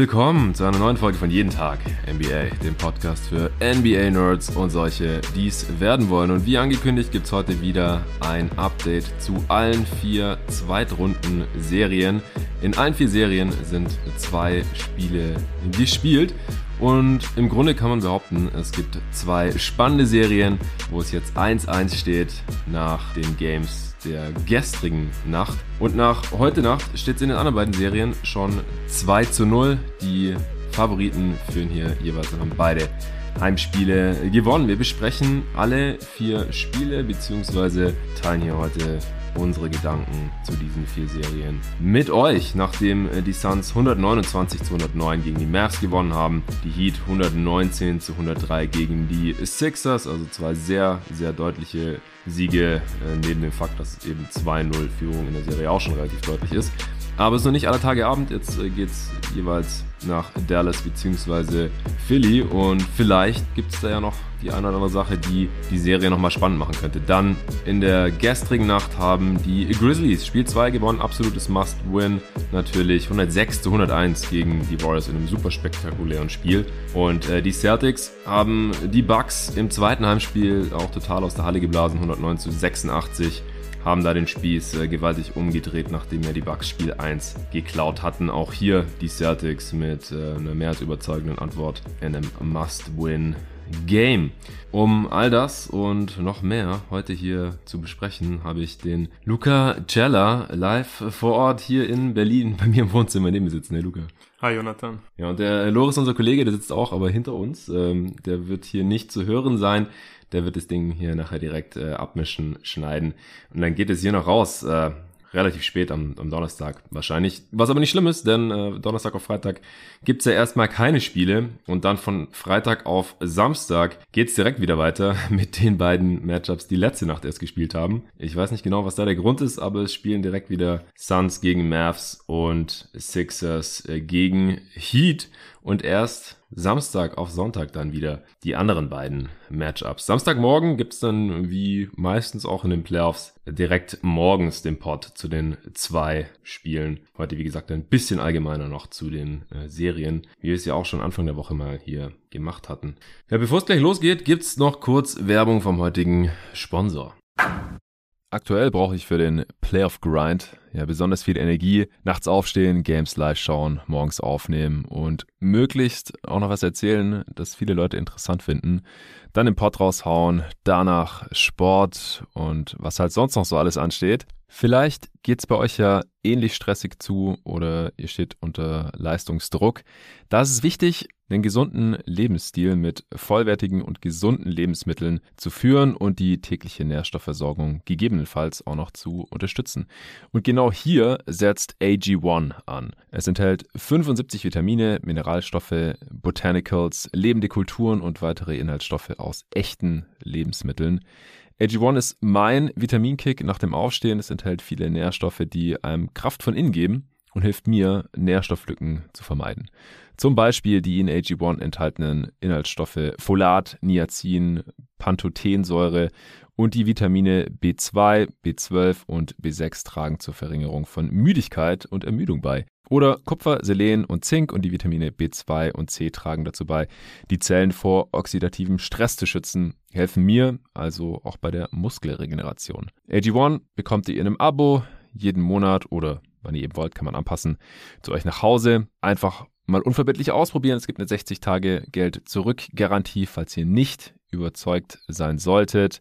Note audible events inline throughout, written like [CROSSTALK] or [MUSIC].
Willkommen zu einer neuen Folge von Jeden Tag NBA, dem Podcast für NBA-Nerds und solche, die es werden wollen. Und wie angekündigt gibt es heute wieder ein Update zu allen vier Zweitrunden-Serien. In allen vier Serien sind zwei Spiele gespielt. Und im Grunde kann man behaupten, es gibt zwei spannende Serien, wo es jetzt 1-1 steht nach den Games der gestrigen Nacht. Und nach heute Nacht steht es in den anderen beiden Serien schon 2 zu 0. Die Favoriten führen hier jeweils haben beide Heimspiele gewonnen. Wir besprechen alle vier Spiele beziehungsweise teilen hier heute unsere Gedanken zu diesen vier Serien mit euch. Nachdem äh, die Suns 129 zu 109 gegen die Mavs gewonnen haben, die Heat 119 zu 103 gegen die Sixers, also zwei sehr, sehr deutliche Siege, äh, neben dem Fakt, dass eben 2-0 Führung in der Serie auch schon relativ deutlich ist. Aber es ist noch nicht aller Tage Abend. Jetzt äh, geht es jeweils nach Dallas bzw. Philly. Und vielleicht gibt es da ja noch die eine oder andere Sache, die die Serie nochmal spannend machen könnte. Dann in der gestrigen Nacht haben die Grizzlies Spiel 2 gewonnen. Absolutes Must-Win. Natürlich 106 zu 101 gegen die Warriors in einem super spektakulären Spiel. Und äh, die Celtics haben die Bucks im zweiten Heimspiel auch total aus der Halle geblasen. 109 zu 86 haben da den Spieß äh, gewaltig umgedreht, nachdem ja die Bucks Spiel 1 geklaut hatten. Auch hier die Celtics mit äh, einer mehr als überzeugenden Antwort in einem Must-Win Game. Um all das und noch mehr heute hier zu besprechen, habe ich den Luca Cella live vor Ort hier in Berlin [LAUGHS] bei mir im Wohnzimmer neben mir sitzen. Hey Luca. Hi Jonathan. Ja, und der Loris, unser Kollege, der sitzt auch aber hinter uns. Ähm, der wird hier nicht zu hören sein der wird das Ding hier nachher direkt äh, abmischen, schneiden. Und dann geht es hier noch raus. Äh, relativ spät am, am Donnerstag wahrscheinlich. Was aber nicht schlimm ist, denn äh, Donnerstag auf Freitag gibt's ja erstmal keine Spiele und dann von Freitag auf Samstag geht's direkt wieder weiter [LAUGHS] mit den beiden Matchups, die letzte Nacht erst gespielt haben. Ich weiß nicht genau, was da der Grund ist, aber es spielen direkt wieder Suns gegen Mavs und Sixers äh, gegen Heat und erst Samstag auf Sonntag dann wieder die anderen beiden Matchups. Samstagmorgen gibt's dann wie meistens auch in den Playoffs direkt morgens den Pod zu den zwei Spielen. Heute wie gesagt ein bisschen allgemeiner noch zu den äh, Serien, wie wir es ja auch schon Anfang der Woche mal hier gemacht hatten. Ja, bevor es gleich losgeht, gibt's noch kurz Werbung vom heutigen Sponsor. Aktuell brauche ich für den Playoff Grind ja besonders viel Energie. Nachts aufstehen, Games live schauen, morgens aufnehmen und möglichst auch noch was erzählen, das viele Leute interessant finden. Dann den Pod raushauen, danach Sport und was halt sonst noch so alles ansteht. Vielleicht geht's bei euch ja ähnlich stressig zu oder ihr steht unter Leistungsdruck. Da ist es wichtig, einen gesunden Lebensstil mit vollwertigen und gesunden Lebensmitteln zu führen und die tägliche Nährstoffversorgung gegebenenfalls auch noch zu unterstützen. Und genau hier setzt AG1 an. Es enthält 75 Vitamine, Mineralstoffe, Botanicals, lebende Kulturen und weitere Inhaltsstoffe aus echten Lebensmitteln. AG1 ist mein Vitaminkick nach dem Aufstehen. Es enthält viele Nährstoffe, die einem Kraft von innen geben und hilft mir, Nährstofflücken zu vermeiden. Zum Beispiel die in AG1 enthaltenen Inhaltsstoffe Folat, Niacin, Pantothensäure und die Vitamine B2, B12 und B6 tragen zur Verringerung von Müdigkeit und Ermüdung bei. Oder Kupfer, Selen und Zink und die Vitamine B2 und C tragen dazu bei, die Zellen vor oxidativem Stress zu schützen, helfen mir also auch bei der Muskelregeneration. AG1 bekommt ihr in einem Abo jeden Monat oder wann ihr eben wollt, kann man anpassen, zu euch nach Hause. Einfach mal unverbindlich ausprobieren. Es gibt eine 60 Tage Geld zurück Garantie, falls ihr nicht überzeugt sein solltet.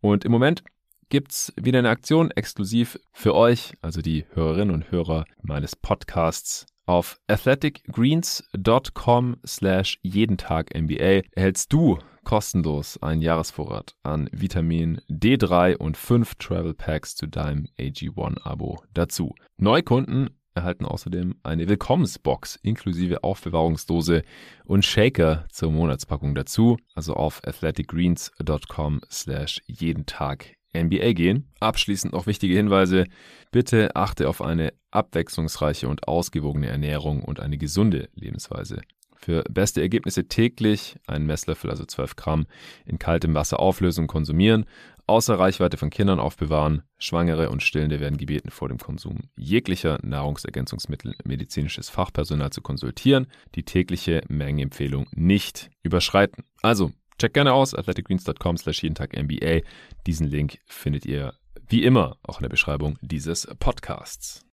Und im Moment gibt's wieder eine Aktion exklusiv für euch, also die Hörerinnen und Hörer meines Podcasts. Auf athleticgreens.com slash jeden Tag NBA erhältst du kostenlos einen Jahresvorrat an Vitamin D3 und fünf Travel Packs zu deinem AG1-Abo dazu. Neukunden erhalten außerdem eine Willkommensbox inklusive Aufbewahrungsdose und Shaker zur Monatspackung dazu. Also auf athleticgreens.com slash jeden Tag NBA gehen. Abschließend noch wichtige Hinweise. Bitte achte auf eine abwechslungsreiche und ausgewogene Ernährung und eine gesunde Lebensweise. Für beste Ergebnisse täglich einen Messlöffel, also 12 Gramm, in kaltem Wasser auflösen und konsumieren. außer Reichweite von Kindern aufbewahren. Schwangere und Stillende werden gebeten, vor dem Konsum jeglicher Nahrungsergänzungsmittel medizinisches Fachpersonal zu konsultieren, die tägliche Mengenempfehlung nicht überschreiten. Also, check gerne aus, athleticgreens.com slash jeden Tag NBA. Diesen Link findet ihr wie immer auch in der Beschreibung dieses Podcasts.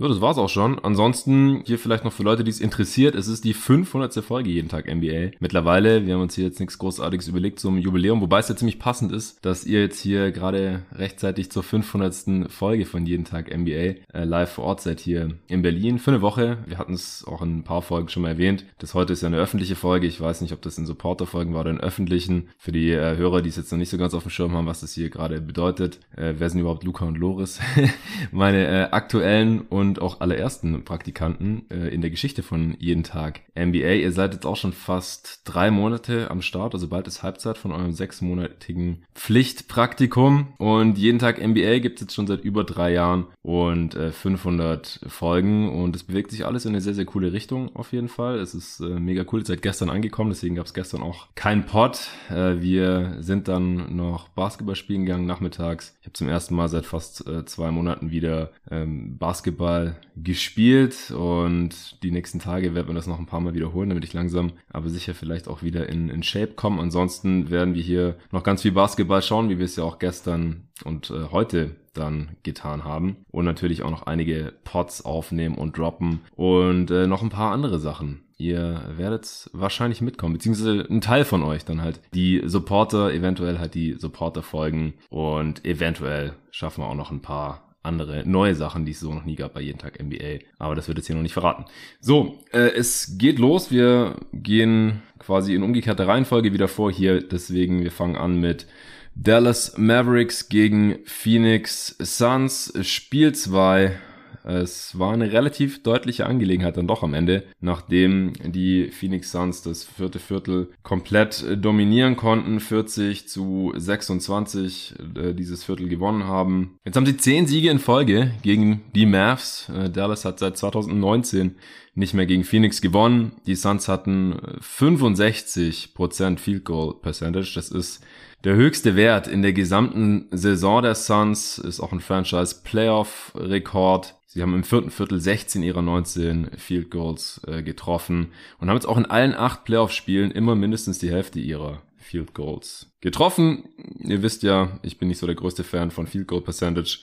So, das war's auch schon. Ansonsten hier vielleicht noch für Leute, die es interessiert. Es ist die 500. Folge jeden Tag NBA. Mittlerweile, wir haben uns hier jetzt nichts Großartiges überlegt zum Jubiläum, wobei es ja ziemlich passend ist, dass ihr jetzt hier gerade rechtzeitig zur 500. Folge von jeden Tag NBA äh, live vor Ort seid hier in Berlin für eine Woche. Wir hatten es auch in ein paar Folgen schon mal erwähnt. Das heute ist ja eine öffentliche Folge. Ich weiß nicht, ob das in Supporter-Folgen war oder in öffentlichen. Für die äh, Hörer, die es jetzt noch nicht so ganz auf dem Schirm haben, was das hier gerade bedeutet. Äh, wer sind überhaupt Luca und Loris? [LAUGHS] Meine äh, aktuellen und und auch allerersten Praktikanten äh, in der Geschichte von jeden Tag NBA. Ihr seid jetzt auch schon fast drei Monate am Start, also bald ist Halbzeit von eurem sechsmonatigen Pflichtpraktikum. Und jeden Tag NBA gibt es jetzt schon seit über drei Jahren und äh, 500 Folgen und es bewegt sich alles in eine sehr, sehr coole Richtung auf jeden Fall. Es ist äh, mega cool, seit gestern angekommen, deswegen gab es gestern auch kein Pod. Äh, wir sind dann noch Basketball spielen gegangen nachmittags. Ich habe zum ersten Mal seit fast äh, zwei Monaten wieder ähm, Basketball Mal gespielt und die nächsten Tage werden wir das noch ein paar Mal wiederholen, damit ich langsam aber sicher vielleicht auch wieder in, in Shape komme. Ansonsten werden wir hier noch ganz viel Basketball schauen, wie wir es ja auch gestern und äh, heute dann getan haben. Und natürlich auch noch einige Pots aufnehmen und droppen und äh, noch ein paar andere Sachen. Ihr werdet wahrscheinlich mitkommen, beziehungsweise ein Teil von euch dann halt die Supporter, eventuell halt die Supporter-Folgen und eventuell schaffen wir auch noch ein paar andere neue Sachen, die es so noch nie gab bei jeden Tag NBA. Aber das wird jetzt hier noch nicht verraten. So, äh, es geht los. Wir gehen quasi in umgekehrter Reihenfolge wieder vor hier. Deswegen, wir fangen an mit Dallas Mavericks gegen Phoenix Suns. Spiel 2 es war eine relativ deutliche Angelegenheit dann doch am Ende, nachdem die Phoenix Suns das vierte Viertel komplett dominieren konnten, 40 zu 26 äh, dieses Viertel gewonnen haben. Jetzt haben sie zehn Siege in Folge gegen die Mavs. Äh, Dallas hat seit 2019 nicht mehr gegen Phoenix gewonnen. Die Suns hatten 65% Field Goal Percentage. Das ist der höchste Wert in der gesamten Saison der Suns, ist auch ein Franchise Playoff Rekord. Sie haben im vierten Viertel 16 ihrer 19 Field Goals äh, getroffen und haben jetzt auch in allen acht Playoff-Spielen immer mindestens die Hälfte ihrer Field Goals getroffen. Ihr wisst ja, ich bin nicht so der größte Fan von Field Goal Percentage.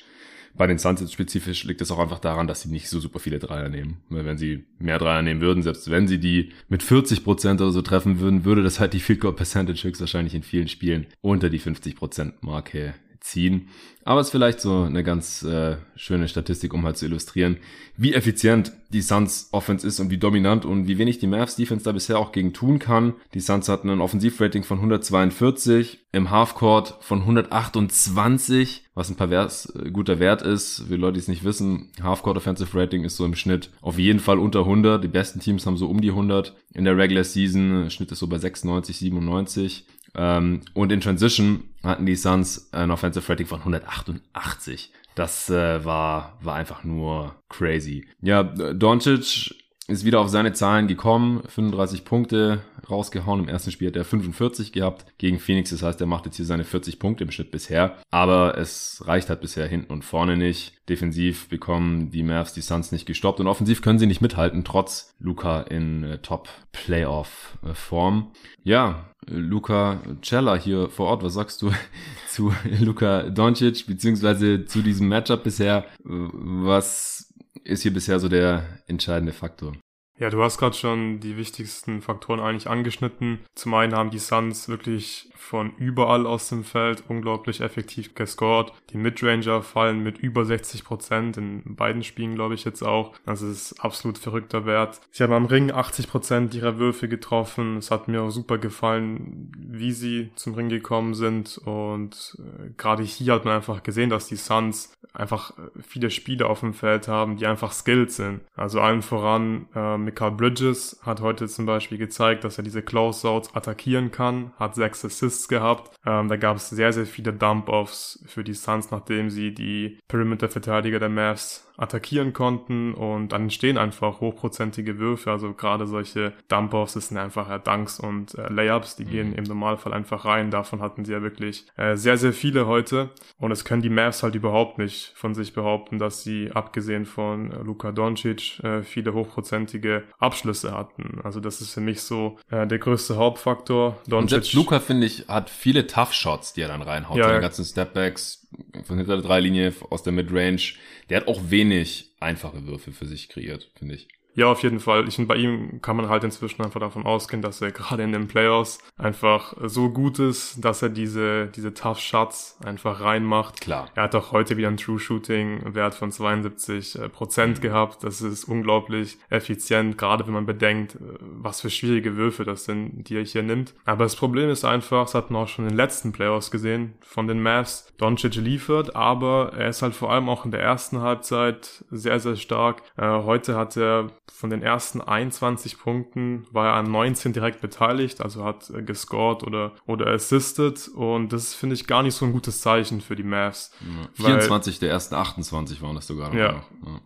Bei den Suns spezifisch liegt es auch einfach daran, dass sie nicht so super viele Dreier nehmen. Weil wenn sie mehr Dreier nehmen würden, selbst wenn sie die mit 40 Prozent oder so treffen würden, würde das halt die Field Goal Percentage höchstwahrscheinlich in vielen Spielen unter die 50 Prozent Marke ziehen. Aber es ist vielleicht so eine ganz äh, schöne Statistik, um halt zu illustrieren, wie effizient die Suns Offense ist und wie dominant und wie wenig die Mavs Defense da bisher auch gegen tun kann. Die Suns hatten ein Offensivrating von 142, im Halfcourt von 128, was ein pervers äh, guter Wert ist. Für Leute, die es nicht wissen, Halfcourt Offensive Rating ist so im Schnitt auf jeden Fall unter 100. Die besten Teams haben so um die 100. In der Regular Season, Schnitt ist so bei 96, 97. Ähm, und in Transition hatten die Suns ein Offensive Rating von 188. Das äh, war, war einfach nur crazy. Ja, Doncic ist wieder auf seine Zahlen gekommen, 35 Punkte rausgehauen. Im ersten Spiel hat er 45 gehabt gegen Phoenix. Das heißt, er macht jetzt hier seine 40 Punkte im Schnitt bisher. Aber es reicht halt bisher hinten und vorne nicht. Defensiv bekommen die Mavs die Suns nicht gestoppt und offensiv können sie nicht mithalten, trotz Luca in äh, Top-Playoff-Form. Ja, Luca Cella hier vor Ort. Was sagst du [LAUGHS] zu Luca Doncic beziehungsweise zu diesem Matchup bisher? Was ist hier bisher so der entscheidende Faktor? Ja, du hast gerade schon die wichtigsten Faktoren eigentlich angeschnitten. Zum einen haben die Suns wirklich von überall aus dem Feld unglaublich effektiv gescored. Die Midranger fallen mit über 60 Prozent in beiden Spielen, glaube ich jetzt auch. Das ist absolut verrückter Wert. Sie haben am Ring 80 Prozent ihrer Würfe getroffen. Es hat mir auch super gefallen, wie sie zum Ring gekommen sind. Und äh, gerade hier hat man einfach gesehen, dass die Suns einfach äh, viele Spieler auf dem Feld haben, die einfach skilled sind. Also allen voran äh, Mikael Bridges hat heute zum Beispiel gezeigt, dass er diese Closeouts attackieren kann, hat sechs Assists gehabt. Ähm, da gab es sehr, sehr viele Dump-Offs für die Suns, nachdem sie die Perimeter-Verteidiger der Mavs attackieren konnten und dann entstehen einfach hochprozentige Würfe, also gerade solche Dump-Offs, das sind einfach äh, Dunks und äh, Layups, die mhm. gehen im Normalfall einfach rein, davon hatten sie ja wirklich äh, sehr, sehr viele heute und es können die Mavs halt überhaupt nicht von sich behaupten, dass sie abgesehen von Luka Doncic äh, viele hochprozentige Abschlüsse hatten. Also das ist für mich so äh, der größte Hauptfaktor. Doncic, und selbst Luka, finde ich, hat viele Tough Shots, die er dann reinhaut. Ja, Seine ganzen Stepbacks von hinter der Dreilinie, aus der Midrange. Der hat auch wenig einfache Würfe für sich kreiert, finde ich. Ja, auf jeden Fall. Ich finde, bei ihm kann man halt inzwischen einfach davon ausgehen, dass er [LAUGHS] gerade in den Playoffs einfach so gut ist, dass er diese, diese Tough Shots einfach reinmacht. Klar. Er hat auch heute wieder einen True Shooting Wert von 72 äh, Prozent mhm. gehabt. Das ist unglaublich effizient, gerade wenn man bedenkt, äh, was für schwierige Würfe das sind, die er hier nimmt. Aber das Problem ist einfach, das hat man auch schon in den letzten Playoffs gesehen, von den Mavs. Doncic liefert, aber er ist halt vor allem auch in der ersten Halbzeit sehr, sehr stark. Äh, heute hat er von den ersten 21 Punkten war er an 19 direkt beteiligt, also hat äh, gescored oder, oder assisted und das finde ich gar nicht so ein gutes Zeichen für die Mavs. Ja. 24 weil, der ersten 28 waren das sogar noch. Ja, ja.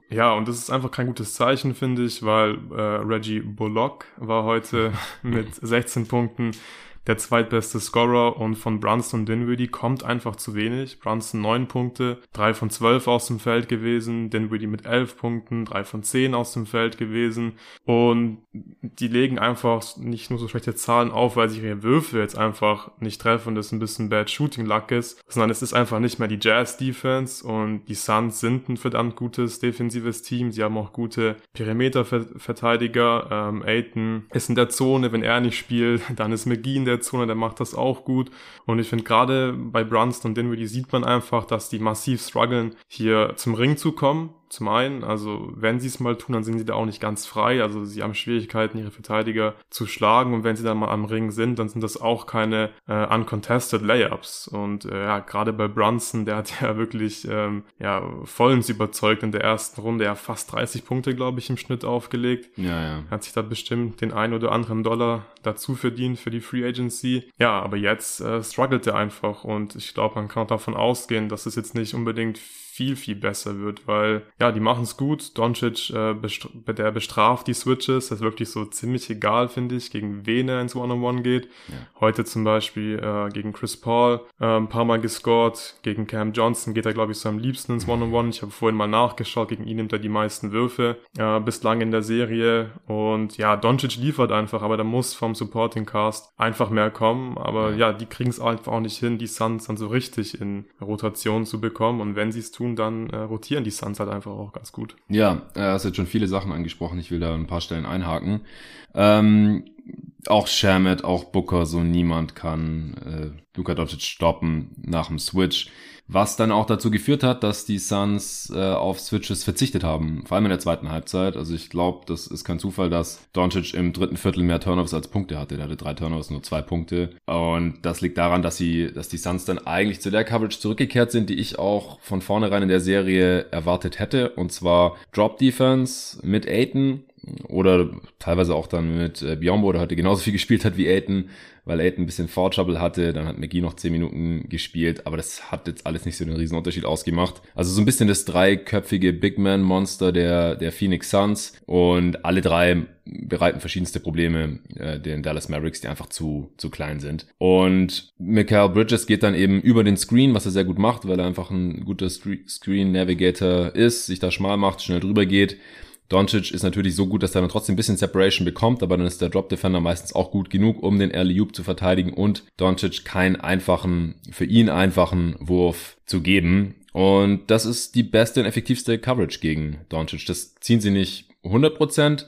ja, und das ist einfach kein gutes Zeichen, finde ich, weil äh, Reggie Bullock war heute [LAUGHS] mit 16 Punkten der zweitbeste Scorer und von Brunson Dinwiddie kommt einfach zu wenig. Brunson 9 Punkte, 3 von 12 aus dem Feld gewesen, Dinwiddie mit 11 Punkten, 3 von 10 aus dem Feld gewesen und die legen einfach nicht nur so schlechte Zahlen auf, weil sich ihre Würfe jetzt einfach nicht treffen und das ein bisschen Bad Shooting Luck ist, sondern es ist einfach nicht mehr die Jazz Defense und die Suns sind ein verdammt gutes defensives Team. Sie haben auch gute Perimeterverteidiger. Ähm, Aiton ist in der Zone, wenn er nicht spielt, [LAUGHS] dann ist McGee in der der Zone, der macht das auch gut. Und ich finde gerade bei Brunson und Dinwiddie sieht man einfach, dass die massiv strugglen, hier zum Ring zu kommen. Zum einen, also wenn sie es mal tun, dann sind sie da auch nicht ganz frei. Also sie haben Schwierigkeiten, ihre Verteidiger zu schlagen. Und wenn sie dann mal am Ring sind, dann sind das auch keine äh, uncontested Layups. Und äh, ja, gerade bei Brunson, der hat [LAUGHS] ja wirklich ähm, ja, vollends überzeugt in der ersten Runde. Er hat fast 30 Punkte, glaube ich, im Schnitt aufgelegt. Ja, ja. Hat sich da bestimmt den ein oder anderen Dollar dazu verdient für die Free Agency. Ja, aber jetzt äh, struggelt er einfach. Und ich glaube, man kann auch davon ausgehen, dass es jetzt nicht unbedingt viel, viel besser wird, weil ja, die machen es gut. Doncic, äh, bestra der bestraft die Switches. Das ist wirklich so ziemlich egal, finde ich, gegen wen er ins One-on-One geht. Ja. Heute zum Beispiel äh, gegen Chris Paul äh, ein paar Mal gescored. Gegen Cam Johnson geht er, glaube ich, so am liebsten ins One-on-One. Ich habe vorhin mal nachgeschaut. Gegen ihn nimmt er die meisten Würfe äh, bislang in der Serie. Und ja, Doncic liefert einfach, aber da muss vom Supporting Cast einfach mehr kommen. Aber ja, ja die kriegen es einfach auch nicht hin, die Suns dann so richtig in Rotation zu bekommen. Und wenn sie es tun, tun, dann äh, rotieren die Suns halt einfach auch ganz gut. Ja, er hast jetzt schon viele Sachen angesprochen. Ich will da ein paar Stellen einhaken. Ähm, auch Shamet, auch Booker, so niemand kann äh, Luka Doncic stoppen nach dem Switch. Was dann auch dazu geführt hat, dass die Suns äh, auf Switches verzichtet haben, vor allem in der zweiten Halbzeit. Also ich glaube, das ist kein Zufall, dass Doncic im dritten Viertel mehr Turnovers als Punkte hatte. Der hatte drei Turnovers, nur zwei Punkte. Und das liegt daran, dass sie, dass die Suns dann eigentlich zu der Coverage zurückgekehrt sind, die ich auch von vornherein in der Serie erwartet hätte. Und zwar Drop Defense mit Aiton oder teilweise auch dann mit äh, Biombo, der heute genauso viel gespielt hat wie Aiton, weil Aiton ein bisschen Foul Trouble hatte, dann hat McGee noch 10 Minuten gespielt, aber das hat jetzt alles nicht so einen riesen Unterschied ausgemacht. Also so ein bisschen das dreiköpfige Big Man Monster der, der Phoenix Suns und alle drei bereiten verschiedenste Probleme äh, den Dallas Mavericks, die einfach zu, zu klein sind. Und Michael Bridges geht dann eben über den Screen, was er sehr gut macht, weil er einfach ein guter Screen Navigator ist, sich da schmal macht, schnell drüber geht Doncic ist natürlich so gut, dass er dann trotzdem ein bisschen Separation bekommt, aber dann ist der Drop Defender meistens auch gut genug, um den Early Oop zu verteidigen und Doncic keinen einfachen, für ihn einfachen Wurf zu geben. Und das ist die beste und effektivste Coverage gegen Doncic. Das ziehen sie nicht 100%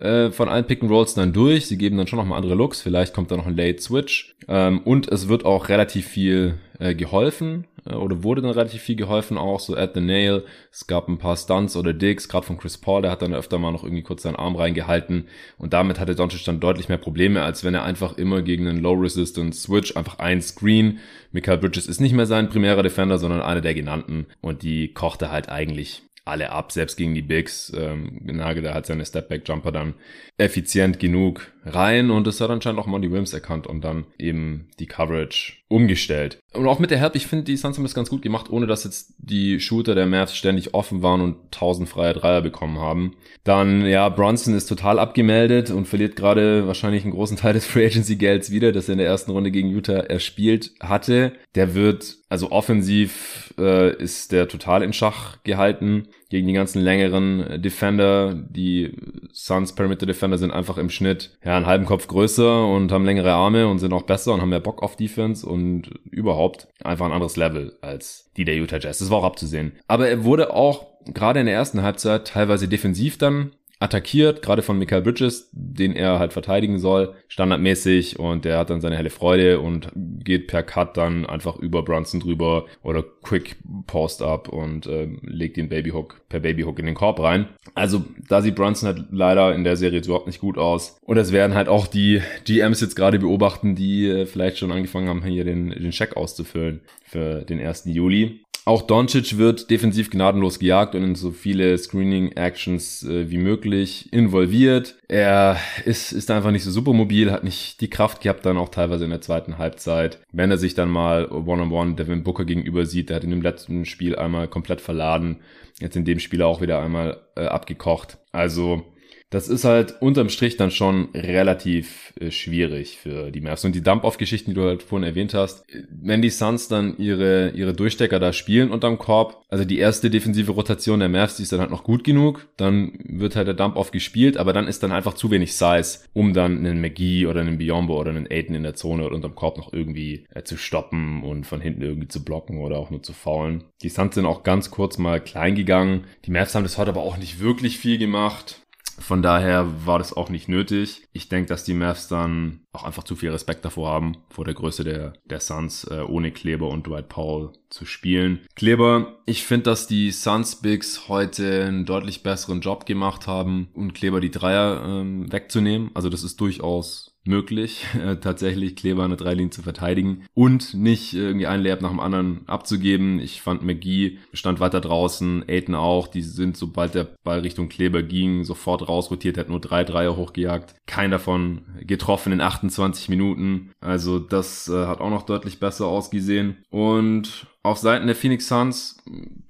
äh, von allen Pick and Rolls dann durch. Sie geben dann schon nochmal andere Looks. Vielleicht kommt da noch ein Late Switch. Ähm, und es wird auch relativ viel äh, geholfen oder wurde dann relativ viel geholfen, auch so at the nail. Es gab ein paar Stunts oder Digs, gerade von Chris Paul, der hat dann öfter mal noch irgendwie kurz seinen Arm reingehalten und damit hatte Doncic dann deutlich mehr Probleme, als wenn er einfach immer gegen einen Low Resistance Switch einfach ein Screen. Michael Bridges ist nicht mehr sein primärer Defender, sondern einer der genannten und die kochte halt eigentlich alle ab, selbst gegen die Bigs. Ähm, Nagel, der hat seine Stepback-Jumper dann effizient genug rein und das hat anscheinend auch Monty Williams erkannt und dann eben die Coverage umgestellt. Und auch mit der Help, ich finde, die Suns haben das ganz gut gemacht, ohne dass jetzt die Shooter der Mavs ständig offen waren und tausend freie Dreier bekommen haben. Dann, ja, Bronson ist total abgemeldet und verliert gerade wahrscheinlich einen großen Teil des Free Agency Gelds wieder, das er in der ersten Runde gegen Utah erspielt hatte. Der wird, also offensiv äh, ist der total in Schach gehalten gegen die ganzen längeren Defender. Die Suns Perimeter Defender sind einfach im Schnitt ja einen halben Kopf größer und haben längere Arme und sind auch besser und haben mehr Bock auf Defense und überhaupt einfach ein anderes Level als die der Utah Jazz. Das war auch abzusehen. Aber er wurde auch gerade in der ersten Halbzeit teilweise defensiv dann attackiert, gerade von Michael Bridges, den er halt verteidigen soll, standardmäßig und der hat dann seine helle Freude und geht per Cut dann einfach über Brunson drüber oder Quick Post up und äh, legt den Babyhook per Babyhook in den Korb rein. Also da sieht Brunson halt leider in der Serie überhaupt nicht gut aus und das werden halt auch die GMs jetzt gerade beobachten, die äh, vielleicht schon angefangen haben, hier den, den Check auszufüllen für den 1. Juli. Auch Doncic wird defensiv gnadenlos gejagt und in so viele Screening-Actions äh, wie möglich involviert. Er ist, ist einfach nicht so super mobil, hat nicht die Kraft gehabt, dann auch teilweise in der zweiten Halbzeit. Wenn er sich dann mal One-on-One -on -one Devin Booker gegenüber sieht, der hat in dem letzten Spiel einmal komplett verladen, jetzt in dem Spiel auch wieder einmal äh, abgekocht. Also das ist halt unterm Strich dann schon relativ äh, schwierig für die Mavs. Und die Dump-Off-Geschichten, die du halt vorhin erwähnt hast, wenn die Suns dann ihre, ihre Durchstecker da spielen unterm Korb, also die erste defensive Rotation der Mavs, die ist dann halt noch gut genug, dann wird halt der Dump-Off gespielt, aber dann ist dann einfach zu wenig Size, um dann einen McGee oder einen Biombo oder einen Aiden in der Zone oder unterm Korb noch irgendwie äh, zu stoppen und von hinten irgendwie zu blocken oder auch nur zu faulen. Die Suns sind auch ganz kurz mal klein gegangen. Die Mavs haben das heute aber auch nicht wirklich viel gemacht. Von daher war das auch nicht nötig. Ich denke, dass die Mavs dann auch einfach zu viel Respekt davor haben, vor der Größe der, der Suns, äh, ohne Kleber und Dwight Powell zu spielen. Kleber, ich finde, dass die Suns Bigs heute einen deutlich besseren Job gemacht haben, um Kleber die Dreier ähm, wegzunehmen. Also das ist durchaus möglich, [LAUGHS] äh, tatsächlich Kleber eine Dreilinie zu verteidigen und nicht irgendwie ein Layup nach dem anderen abzugeben. Ich fand McGee stand weiter draußen, Aiden auch, die sind, sobald der Ball Richtung Kleber ging, sofort rausrotiert, hat nur drei Dreier hochgejagt. Kein davon getroffen in 28 Minuten. Also das äh, hat auch noch deutlich besser ausgesehen. Und auf Seiten der Phoenix Suns,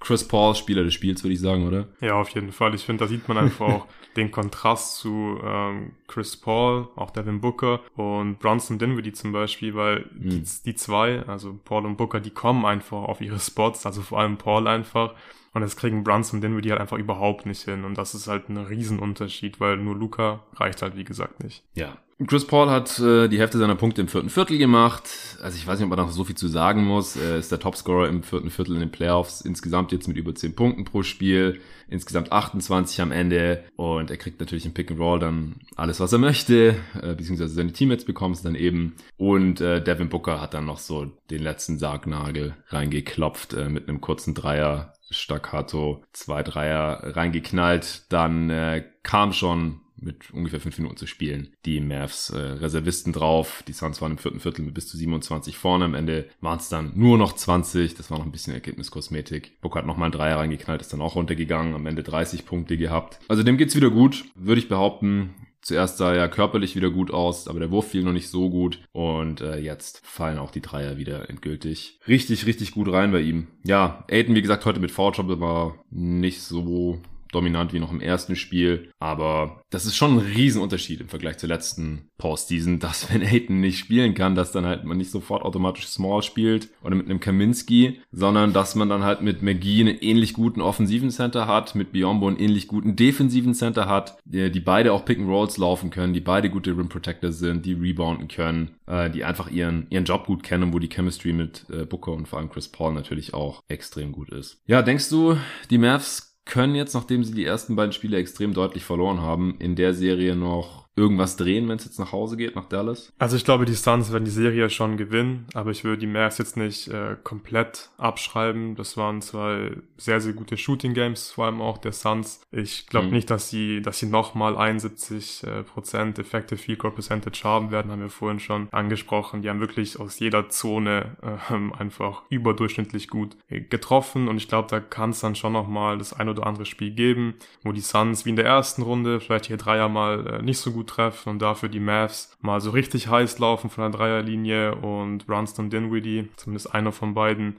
Chris Paul, Spieler des Spiels, würde ich sagen, oder? Ja, auf jeden Fall. Ich finde, da sieht man einfach auch [LAUGHS] den Kontrast zu ähm, Chris Paul, auch Devin Booker und Bronson Dinwiddie zum Beispiel, weil mhm. die, die zwei, also Paul und Booker, die kommen einfach auf ihre Spots, also vor allem Paul einfach. Und das kriegen Brunson Dinwiddie halt einfach überhaupt nicht hin. Und das ist halt ein Riesenunterschied, weil nur Luca reicht halt, wie gesagt, nicht. Ja. Chris Paul hat äh, die Hälfte seiner Punkte im vierten Viertel gemacht. Also ich weiß nicht, ob man noch so viel zu sagen muss. Er ist der Topscorer im vierten Viertel in den Playoffs. Insgesamt jetzt mit über 10 Punkten pro Spiel. Insgesamt 28 am Ende. Und er kriegt natürlich im Pick and Roll dann alles, was er möchte. Äh, beziehungsweise seine Teammates bekommen es dann eben. Und äh, Devin Booker hat dann noch so den letzten Sargnagel reingeklopft äh, mit einem kurzen Dreier Staccato zwei Dreier reingeknallt. Dann äh, kam schon mit ungefähr fünf Minuten zu spielen. Die Mavs äh, Reservisten drauf. Die Suns waren im vierten Viertel mit bis zu 27 vorne. Am Ende waren es dann nur noch 20. Das war noch ein bisschen Ergebniskosmetik. Book hat nochmal ein Dreier reingeknallt, ist dann auch runtergegangen. Am Ende 30 Punkte gehabt. Also dem geht's wieder gut, würde ich behaupten. Zuerst sah er körperlich wieder gut aus, aber der Wurf fiel noch nicht so gut. Und äh, jetzt fallen auch die Dreier wieder endgültig richtig, richtig gut rein bei ihm. Ja, Aiden, wie gesagt, heute mit Foul war nicht so dominant wie noch im ersten Spiel. Aber das ist schon ein Riesenunterschied im Vergleich zur letzten Postseason, [LAUGHS] dass wenn Aiden nicht spielen kann, dass dann halt man nicht sofort automatisch Small spielt oder mit einem Kaminski, sondern dass man dann halt mit McGee einen ähnlich guten offensiven Center hat, mit Biombo einen ähnlich guten defensiven Center hat, die, die beide auch Pick and Rolls laufen können, die beide gute Rim Protector sind, die rebounden können, äh, die einfach ihren, ihren Job gut kennen, wo die Chemistry mit äh, Booker und vor allem Chris Paul natürlich auch extrem gut ist. Ja, denkst du, die Mavs können jetzt, nachdem sie die ersten beiden Spiele extrem deutlich verloren haben, in der Serie noch irgendwas drehen, wenn es jetzt nach Hause geht, nach Dallas? Also ich glaube, die Suns werden die Serie schon gewinnen, aber ich würde die Mavs jetzt nicht äh, komplett abschreiben. Das waren zwei sehr, sehr gute Shooting Games, vor allem auch der Suns. Ich glaube mhm. nicht, dass sie, dass sie nochmal 71 äh, Prozent Effective Field Goal Percentage haben werden, haben wir vorhin schon angesprochen. Die haben wirklich aus jeder Zone äh, [LAUGHS] einfach überdurchschnittlich gut getroffen und ich glaube, da kann es dann schon nochmal das ein oder andere Spiel geben, wo die Suns wie in der ersten Runde vielleicht hier Dreier mal äh, nicht so gut treffen und dafür die Mavs mal so richtig heiß laufen von der Dreierlinie und Brunston Dinwiddie, zumindest einer von beiden,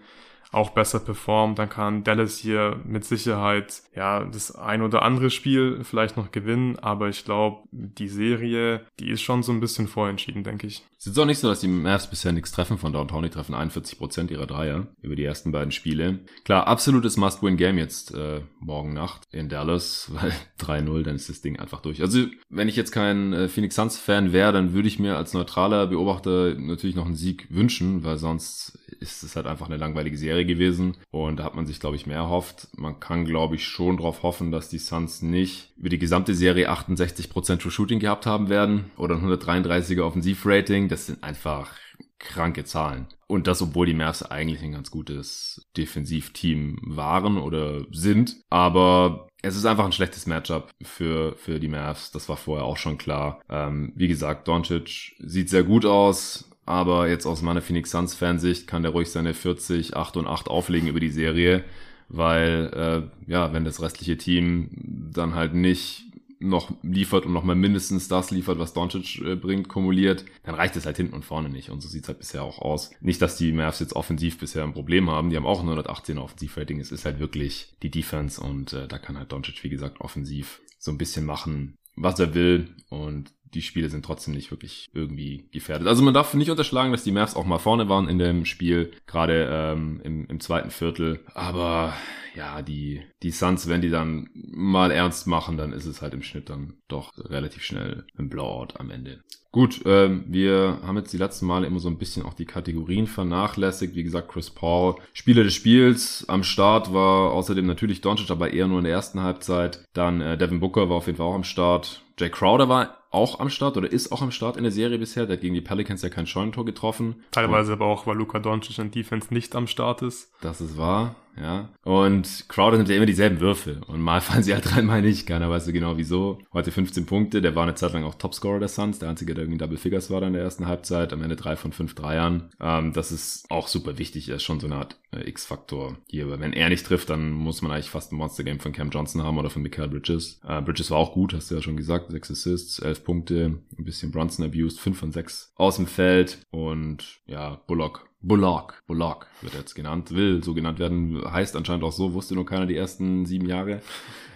auch besser performt, dann kann Dallas hier mit Sicherheit ja das ein oder andere Spiel vielleicht noch gewinnen, aber ich glaube, die Serie, die ist schon so ein bisschen vorentschieden, denke ich. Es ist auch nicht so, dass die Mavs bisher nichts treffen von Downtown. Die treffen 41% ihrer Dreier über die ersten beiden Spiele. Klar, absolutes Must-Win-Game jetzt äh, morgen Nacht in Dallas, [LAUGHS] weil 3-0, dann ist das Ding einfach durch. Also, wenn ich jetzt kein äh, Phoenix Suns-Fan wäre, dann würde ich mir als neutraler Beobachter natürlich noch einen Sieg wünschen, weil sonst ist es halt einfach eine langweilige Serie gewesen und da hat man sich, glaube ich, mehr erhofft. Man kann, glaube ich, schon darauf hoffen, dass die Suns nicht über die gesamte Serie 68% True Shooting gehabt haben werden oder ein 133er Offensivrating. Das sind einfach kranke Zahlen. Und das, obwohl die Mavs eigentlich ein ganz gutes Defensivteam waren oder sind. Aber es ist einfach ein schlechtes Matchup für, für die Mavs. Das war vorher auch schon klar. Ähm, wie gesagt, Doncic sieht sehr gut aus. Aber jetzt aus meiner Phoenix Suns Fansicht kann der ruhig seine 40, 8 und 8 auflegen über die Serie, weil äh, ja, wenn das restliche Team dann halt nicht noch liefert und noch mal mindestens das liefert, was Doncic äh, bringt, kumuliert, dann reicht es halt hinten und vorne nicht. Und so sieht's halt bisher auch aus. Nicht, dass die Mavs jetzt offensiv bisher ein Problem haben. Die haben auch 118 Offensivrating. Es ist halt wirklich die Defense und äh, da kann halt Doncic, wie gesagt, offensiv so ein bisschen machen, was er will. Und die Spiele sind trotzdem nicht wirklich irgendwie gefährdet. Also man darf nicht unterschlagen, dass die Mavs auch mal vorne waren in dem Spiel, gerade ähm, im, im zweiten Viertel. Aber ja, die, die Suns, wenn die dann mal ernst machen, dann ist es halt im Schnitt dann doch relativ schnell ein Blowout am Ende. Gut, ähm, wir haben jetzt die letzten Male immer so ein bisschen auch die Kategorien vernachlässigt. Wie gesagt, Chris Paul, Spieler des Spiels. Am Start war außerdem natürlich Doncic, aber eher nur in der ersten Halbzeit. Dann äh, Devin Booker war auf jeden Fall auch am Start. Jay Crowder war auch am Start oder ist auch am Start in der Serie bisher. Der hat gegen die Pelicans ja kein Scheunentor getroffen. Teilweise aber auch, weil Luka Doncic in Defense nicht am Start ist. Das ist wahr ja. Und Crowder nimmt ja immer dieselben Würfe. Und mal [LAUGHS] fallen sie halt rein, mal nicht. Keiner weiß so genau wieso. Heute 15 Punkte. Der war eine Zeit lang auch Topscorer der Suns. Der einzige, der irgendwie Double Figures war dann in der ersten Halbzeit. Am Ende drei von fünf Dreiern. Ähm, das ist auch super wichtig. Er ist schon so eine Art äh, X-Faktor hier. Aber wenn er nicht trifft, dann muss man eigentlich fast ein Monster-Game von Cam Johnson haben oder von Michael Bridges. Äh, Bridges war auch gut, hast du ja schon gesagt. Sechs Assists, elf Punkte. Ein bisschen Bronson abused. Fünf von sechs aus dem Feld. Und ja, Bullock Bullock, Bullock wird jetzt genannt, will so genannt werden, heißt anscheinend auch so, wusste nur keiner die ersten sieben Jahre,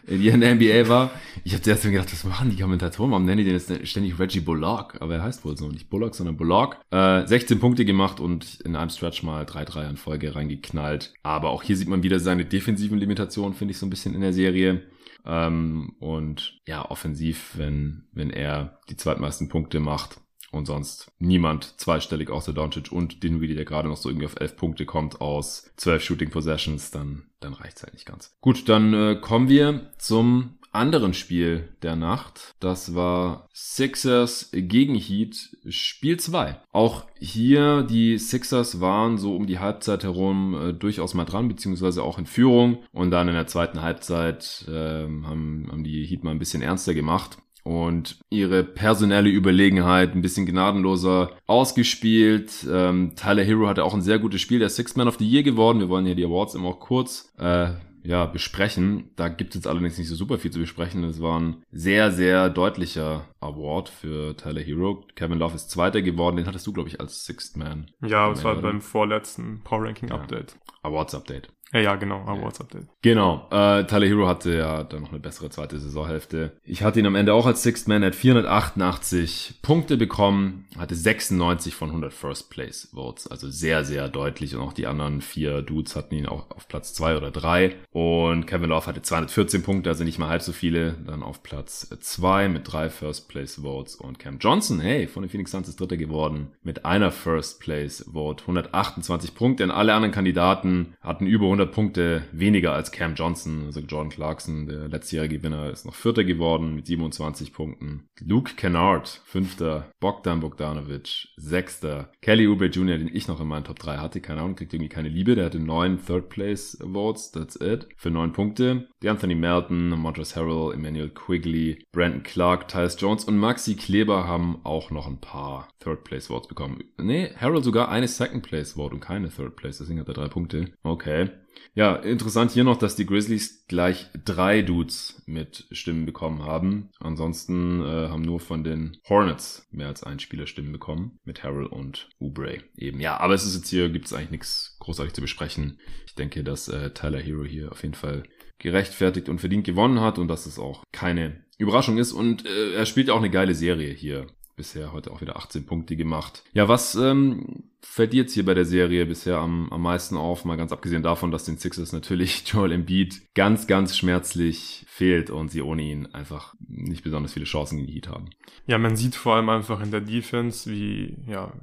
die er in der NBA war. Ich habe zuerst gedacht, was machen die Kommentatoren, warum nennen die den jetzt ständig Reggie Bullock? Aber er heißt wohl so, nicht Bullock, sondern Bullock. Äh, 16 Punkte gemacht und in einem Stretch mal drei Dreier in Folge reingeknallt. Aber auch hier sieht man wieder seine defensiven Limitationen, finde ich so ein bisschen in der Serie. Ähm, und ja, offensiv, wenn, wenn er die zweitmeisten Punkte macht, und sonst niemand zweistellig außer Doncic und Dinwiddie, der gerade noch so irgendwie auf elf Punkte kommt aus zwölf Shooting Possessions, dann, dann reicht's halt nicht ganz. Gut, dann äh, kommen wir zum anderen Spiel der Nacht. Das war Sixers gegen Heat Spiel 2. Auch hier die Sixers waren so um die Halbzeit herum äh, durchaus mal dran, beziehungsweise auch in Führung. Und dann in der zweiten Halbzeit äh, haben, haben die Heat mal ein bisschen ernster gemacht und ihre personelle Überlegenheit ein bisschen gnadenloser ausgespielt. Ähm, Tyler Hero hatte auch ein sehr gutes Spiel, der Sixth Man of the Year geworden. Wir wollen hier die Awards immer auch kurz äh, ja, besprechen. Da gibt es jetzt allerdings nicht so super viel zu besprechen. Es war ein sehr, sehr deutlicher Award für Tyler Hero. Kevin Love ist Zweiter geworden. Den hattest du, glaube ich, als Sixth Man. Ja, das war beim vorletzten Power Ranking Update. Ja. Awards Update. Ja, ja, genau, Awards Update. Genau, äh, Tyler Hero hatte ja dann noch eine bessere zweite Saisonhälfte. Ich hatte ihn am Ende auch als Sixth Man, er hat 488 Punkte bekommen, hatte 96 von 100 First Place Votes, also sehr, sehr deutlich und auch die anderen vier Dudes hatten ihn auch auf Platz zwei oder drei und Kevin Love hatte 214 Punkte, also nicht mal halb so viele, dann auf Platz zwei mit drei First Place Votes und Cam Johnson, hey, von den Phoenix Suns ist Dritter geworden mit einer First Place Vote, 128 Punkte, denn alle anderen Kandidaten hatten über 100 100 Punkte weniger als Cam Johnson. Also Jordan Clarkson, der letztjährige Gewinner, ist noch Vierter geworden mit 27 Punkten. Luke Kennard, Fünfter. Bogdan Bogdanovic, Sechster. Kelly Oubre Jr., den ich noch in meinen Top 3 hatte. Keine Ahnung, kriegt irgendwie keine Liebe. Der hatte neun Third Place Awards. That's it. Für neun Punkte. Die Anthony Melton, Montrezl Harrell, Emmanuel Quigley, Brandon Clark, Tyus Jones und Maxi Kleber haben auch noch ein paar Third Place Awards bekommen. Nee, Harrell sogar eine Second Place Award und keine Third Place. Deswegen hat er drei Punkte. Okay. Ja, interessant hier noch, dass die Grizzlies gleich drei Dudes mit Stimmen bekommen haben. Ansonsten äh, haben nur von den Hornets mehr als ein Spieler Stimmen bekommen. Mit Harrell und Oubre eben. Ja, aber es ist jetzt hier, gibt es eigentlich nichts großartig zu besprechen. Ich denke, dass äh, Tyler Hero hier auf jeden Fall gerechtfertigt und verdient gewonnen hat und dass es auch keine Überraschung ist. Und äh, er spielt auch eine geile Serie hier bisher heute auch wieder 18 Punkte gemacht. Ja, was ähm, fällt jetzt hier bei der Serie bisher am, am meisten auf? Mal ganz abgesehen davon, dass den Sixers natürlich [LAUGHS] Joel Embiid ganz, ganz schmerzlich fehlt und sie ohne ihn einfach nicht besonders viele Chancen gegen die Heat haben. Ja, man sieht vor allem einfach in der Defense, wie, ja,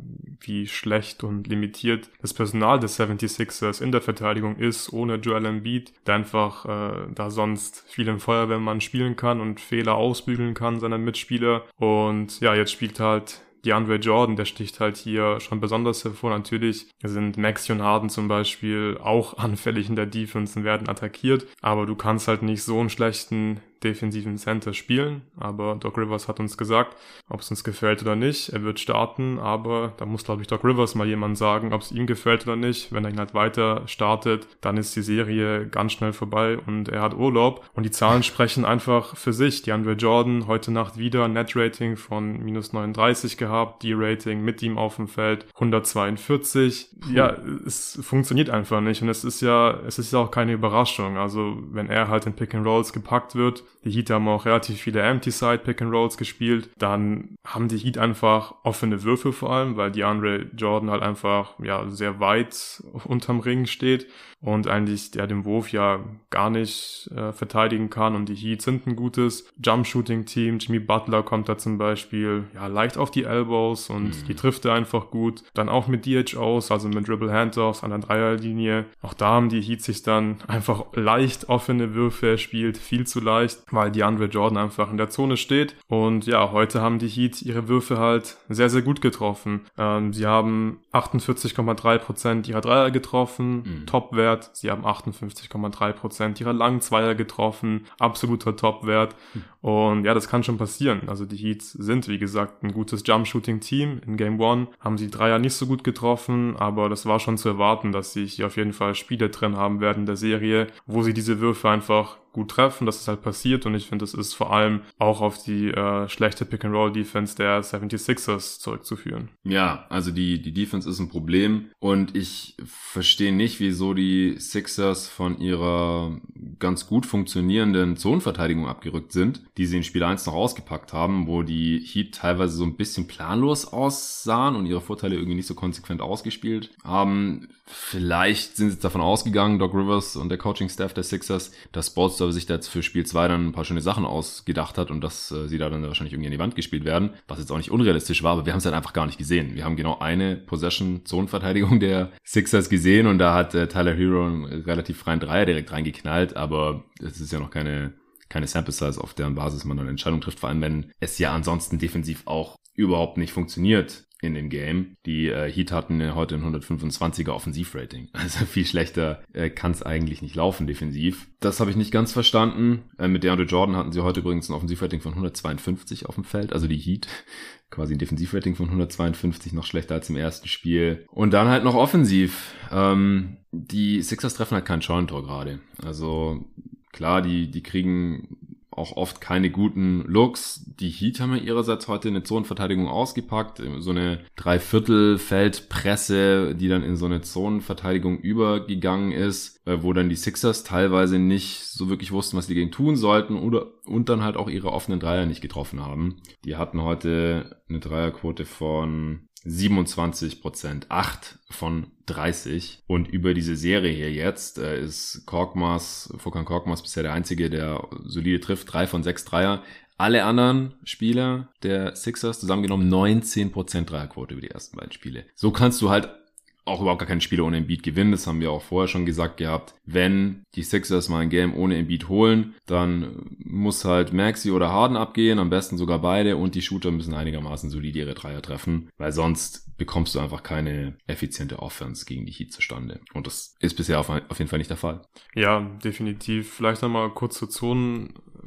wie schlecht und limitiert das Personal des 76ers in der Verteidigung ist, ohne Joel Embiid, der einfach äh, da sonst viel im Feuerwehrmann spielen kann und Fehler ausbügeln kann seiner Mitspieler. Und ja, jetzt spielt halt DeAndre Jordan, der sticht halt hier schon besonders hervor. Natürlich sind Maxi und Harden zum Beispiel auch [LAUGHS] anfällig in der Defense und werden attackiert, aber du kannst halt nicht so einen schlechten defensiven Center spielen. Aber Doc Rivers hat uns gesagt, ob es uns gefällt oder nicht. Er wird starten, aber da muss, glaube ich, Doc Rivers mal jemand sagen, ob es ihm gefällt oder nicht. Wenn er ihn halt weiter startet, dann ist die Serie ganz schnell vorbei und er hat Urlaub. Und die Zahlen [LAUGHS] sprechen einfach für sich. Die Andre Jordan heute Nacht wieder Net-Rating von minus 39 gehabt, die Rating mit ihm auf dem Feld 142. Puh. Ja, es funktioniert einfach nicht. Und es ist ja, es ist ja auch keine Überraschung. Also, wenn er halt in Pick and Rolls gepackt wird, die Heat haben auch relativ viele Empty-Side Pick-and-Rolls gespielt. Dann haben die Heat einfach offene Würfe vor allem, weil die Andre Jordan halt einfach ja sehr weit unterm Ring steht und eigentlich der den Wurf ja gar nicht äh, verteidigen kann und die Heat sind ein gutes Jump-Shooting-Team. Jimmy Butler kommt da zum Beispiel ja leicht auf die Elbows und mhm. die trifft er einfach gut. Dann auch mit DHOs, also mit Dribble Handoffs an der Dreierlinie. Auch da haben die Heat sich dann [LAUGHS] einfach leicht offene Würfe erspielt, viel zu leicht, weil die Andre Jordan einfach in der Zone steht. Und ja, heute haben die Heat ihre Würfe halt sehr, sehr gut getroffen. Ähm, sie haben 48,3% ihrer Dreier getroffen, mhm. Top-Wert Topwert. Sie haben 58,3 Prozent ihrer langen Zweier getroffen, absoluter Topwert. Und ja, das kann schon passieren. Also die Heats sind, wie gesagt, ein gutes Jump-Shooting-Team. In Game One haben sie Dreier nicht so gut getroffen, aber das war schon zu erwarten, dass sie hier auf jeden Fall Spiele drin haben werden in der Serie, wo sie diese Würfe einfach gut treffen. Das ist halt passiert und ich finde, das ist vor allem auch auf die äh, schlechte Pick-and-Roll-Defense der 76ers zurückzuführen. Ja, also die, die Defense ist ein Problem und ich verstehe nicht, wieso die Sixers von ihrer ganz gut funktionierenden Zonenverteidigung abgerückt sind, die sie in Spiel 1 noch ausgepackt haben, wo die Heat teilweise so ein bisschen planlos aussahen und ihre Vorteile irgendwie nicht so konsequent ausgespielt haben. Vielleicht sind sie davon ausgegangen, Doc Rivers und der Coaching-Staff der Sixers, dass Bolster sich da jetzt für Spiel 2 dann ein paar schöne Sachen ausgedacht hat und dass äh, sie da dann wahrscheinlich irgendwie an die Wand gespielt werden, was jetzt auch nicht unrealistisch war, aber wir haben es halt einfach gar nicht gesehen. Wir haben genau eine Possession-Zonenverteidigung der Sixers gesehen und da hat äh, Tyler Hero einen relativ freien Dreier direkt reingeknallt, aber es ist ja noch keine keine Sample Size, auf deren Basis man dann Entscheidungen trifft, vor allem wenn es ja ansonsten defensiv auch überhaupt nicht funktioniert in dem Game. Die äh, Heat hatten heute ein 125er Offensivrating. [LAUGHS] Also viel schlechter äh, kann es eigentlich nicht laufen defensiv. Das habe ich nicht ganz verstanden. Äh, mit DeAndre Jordan hatten sie heute übrigens ein Offensivrating von 152 auf dem Feld, also die Heat. [LAUGHS] Quasi ein Defensivrating von 152, noch schlechter als im ersten Spiel. Und dann halt noch offensiv. Ähm, die Sixers treffen halt kein Scheunentor gerade. Also klar, die, die kriegen auch oft keine guten Looks. Die Heat haben ja ihrerseits heute eine Zonenverteidigung ausgepackt, so eine Dreiviertelfeldpresse, die dann in so eine Zonenverteidigung übergegangen ist, äh, wo dann die Sixers teilweise nicht so wirklich wussten, was die gegen tun sollten oder und dann halt auch ihre offenen Dreier nicht getroffen haben. Die hatten heute eine Dreierquote von 27 Prozent, 8 von 30. Und über diese Serie hier jetzt äh, ist Korkmaz, Fokan Korkmaz bisher der Einzige, der solide trifft, 3 von 6 Dreier. Alle anderen Spieler der Sixers zusammengenommen 19% Dreierquote über die ersten beiden Spiele. So kannst du halt auch überhaupt gar keine Spiele ohne Embiid gewinnen. Das haben wir auch vorher schon gesagt gehabt. Wenn die Sixers mal ein Game ohne Embiid holen, dann muss halt Maxi oder Harden abgehen, am besten sogar beide und die Shooter müssen einigermaßen solide ihre Dreier treffen, weil sonst bekommst du einfach keine effiziente Offense gegen die Heat zustande. Und das ist bisher auf, auf jeden Fall nicht der Fall. Ja, definitiv. Vielleicht nochmal kurz zur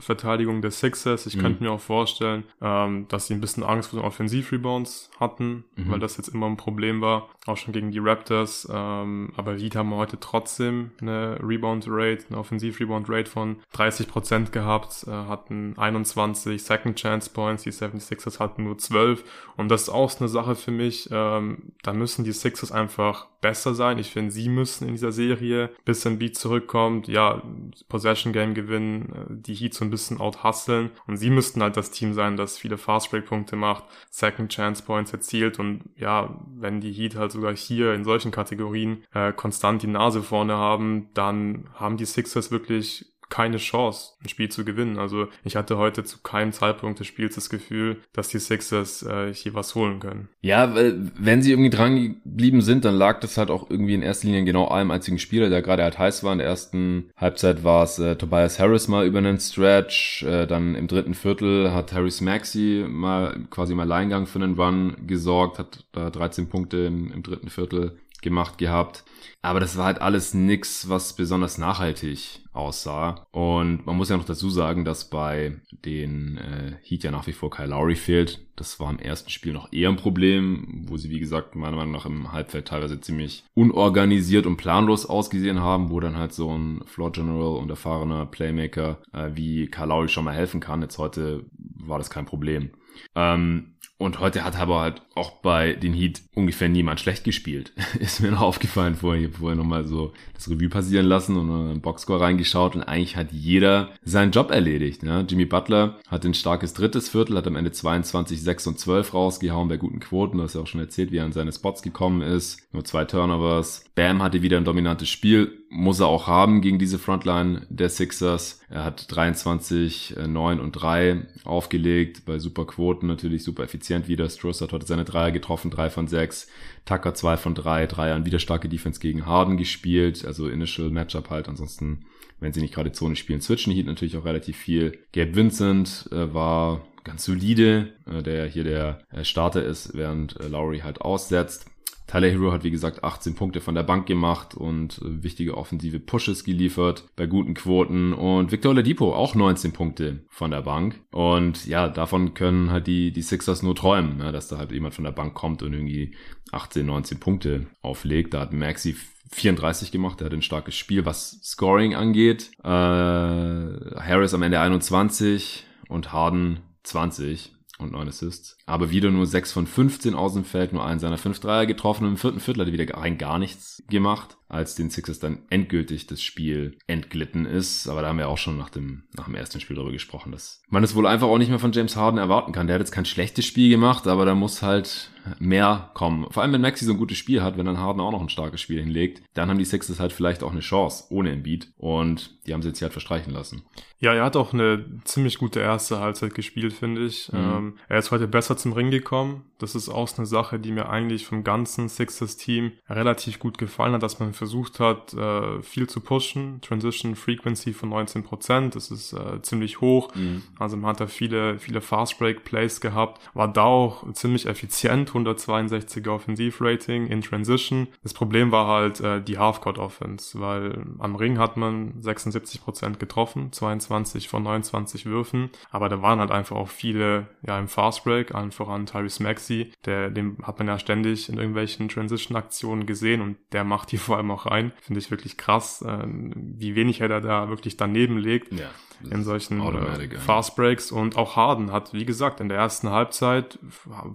Zonenverteidigung der Sixers. Ich mhm. könnte mir auch vorstellen, ähm, dass sie ein bisschen Angst vor den Offensivrebounds hatten, mhm. weil das jetzt immer ein Problem war, auch schon gegen die Raptors. Ähm, aber Heat haben heute trotzdem eine Rebound-Rate, eine Offensiv-Rebound-Rate von 30% gehabt, äh, hatten 21 Second Chance Points, die 76ers hatten nur 12. Und das ist auch eine Sache für mich, ähm, da müssen die Sixers einfach besser sein. Ich finde, sie müssen in dieser Serie, bis ein Beat zurückkommt, ja, Possession Game gewinnen, äh, die Heat so ein bisschen out-hustlen. Und sie müssten halt das Team sein, das viele Fast-Break-Punkte macht, Second Chance Points erzielt. Und ja, wenn die Heat halt sogar hier in solchen Kategorien äh, konstant die Nase vorne haben, dann haben die Sixers wirklich keine Chance, ein Spiel zu gewinnen. Also ich hatte heute zu keinem Zeitpunkt des Spiels das Gefühl, dass die Sixers äh, hier was holen können. Ja, wenn sie irgendwie dran geblieben sind, dann lag das halt auch irgendwie in erster Linie genau einem einzigen Spieler, der gerade halt heiß war. In der ersten Halbzeit war es äh, Tobias Harris mal über einen Stretch. Äh, dann im dritten Viertel hat Harris Maxi mal quasi im Alleingang für einen Run gesorgt, hat da 13 Punkte im, im dritten Viertel gemacht gehabt. Aber das war halt alles nix, was besonders nachhaltig aussah. Und man muss ja noch dazu sagen, dass bei den äh, Heat ja nach wie vor Kyle Lowry fehlt. Das war im ersten Spiel noch eher ein Problem, wo sie, wie gesagt, meiner Meinung nach im Halbfeld teilweise ziemlich unorganisiert und planlos ausgesehen haben, wo dann halt so ein Floor General und erfahrener Playmaker äh, wie Kyle Lowry schon mal helfen kann. Jetzt heute war das kein Problem. Ähm, und heute hat aber halt auch bei den Heat ungefähr niemand schlecht gespielt. [LAUGHS] ist mir noch aufgefallen vorher, vorher nochmal so das Revue passieren lassen und einen Boxscore reingeschaut und eigentlich hat jeder seinen Job erledigt. Ne? Jimmy Butler hat ein starkes drittes Viertel, hat am Ende 22, 6 und 12 rausgehauen bei guten Quoten. Du hast ja auch schon erzählt, wie er an seine Spots gekommen ist. Nur zwei Turnovers. Bam hatte wieder ein dominantes Spiel. Muss er auch haben gegen diese Frontline der Sixers. Er hat 23, 9 und 3 aufgelegt. Bei super Quoten natürlich super effizient wieder. Stross hat heute seine Dreier getroffen, 3 von 6. Tucker 2 von 3, Dreier. Wieder starke Defense gegen Harden gespielt. Also Initial Matchup halt. Ansonsten, wenn sie nicht gerade Zone spielen, switchen Heat natürlich auch relativ viel. Gabe Vincent äh, war ganz solide, äh, der hier der äh, Starter ist, während äh, Lowry halt aussetzt. Tyler Hero hat wie gesagt 18 Punkte von der Bank gemacht und äh, wichtige offensive Pushes geliefert bei guten Quoten und Victor Oladipo auch 19 Punkte von der Bank und ja, davon können halt die, die Sixers nur träumen, ne, dass da halt jemand von der Bank kommt und irgendwie 18, 19 Punkte auflegt. Da hat Maxi 34 gemacht, er hat ein starkes Spiel, was Scoring angeht. Äh, Harris am Ende 21 und Harden 20 und 9 Assists. Aber wieder nur 6 von 15 aus dem Feld, nur einen seiner 5 Dreier getroffen und im vierten Viertel hat er wieder rein gar nichts gemacht, als den Sixers dann endgültig das Spiel entglitten ist. Aber da haben wir auch schon nach dem, nach dem ersten Spiel darüber gesprochen, dass man es wohl einfach auch nicht mehr von James Harden erwarten kann. Der hat jetzt kein schlechtes Spiel gemacht, aber da muss halt mehr kommen. Vor allem, wenn Maxi so ein gutes Spiel hat, wenn dann Harden auch noch ein starkes Spiel hinlegt, dann haben die Sixers halt vielleicht auch eine Chance ohne Embiid und die haben sie jetzt hier halt verstreichen lassen. Ja, er hat auch eine ziemlich gute erste Halbzeit gespielt, finde ich. Mhm. Ähm, er ist heute besser zum Ring gekommen. Das ist auch eine Sache, die mir eigentlich vom ganzen Sixers-Team relativ gut gefallen hat, dass man versucht hat, äh, viel zu pushen. Transition Frequency von 19%, das ist äh, ziemlich hoch. Mhm. Also man hat da viele, viele Fast-Break-Plays gehabt. War da auch ziemlich effizient 162er Offensivrating in Transition. Das Problem war halt äh, die Halfcourt Offense, weil am Ring hat man 76% getroffen, 22 von 29 Würfen, aber da waren halt einfach auch viele ja im Fastbreak, allen voran Tyrese Maxey, der den hat man ja ständig in irgendwelchen Transition Aktionen gesehen und der macht die vor allem auch rein. Finde ich wirklich krass, äh, wie wenig er da, wirklich daneben legt. Ja in solchen äh, Fast Breaks und auch Harden hat, wie gesagt, in der ersten Halbzeit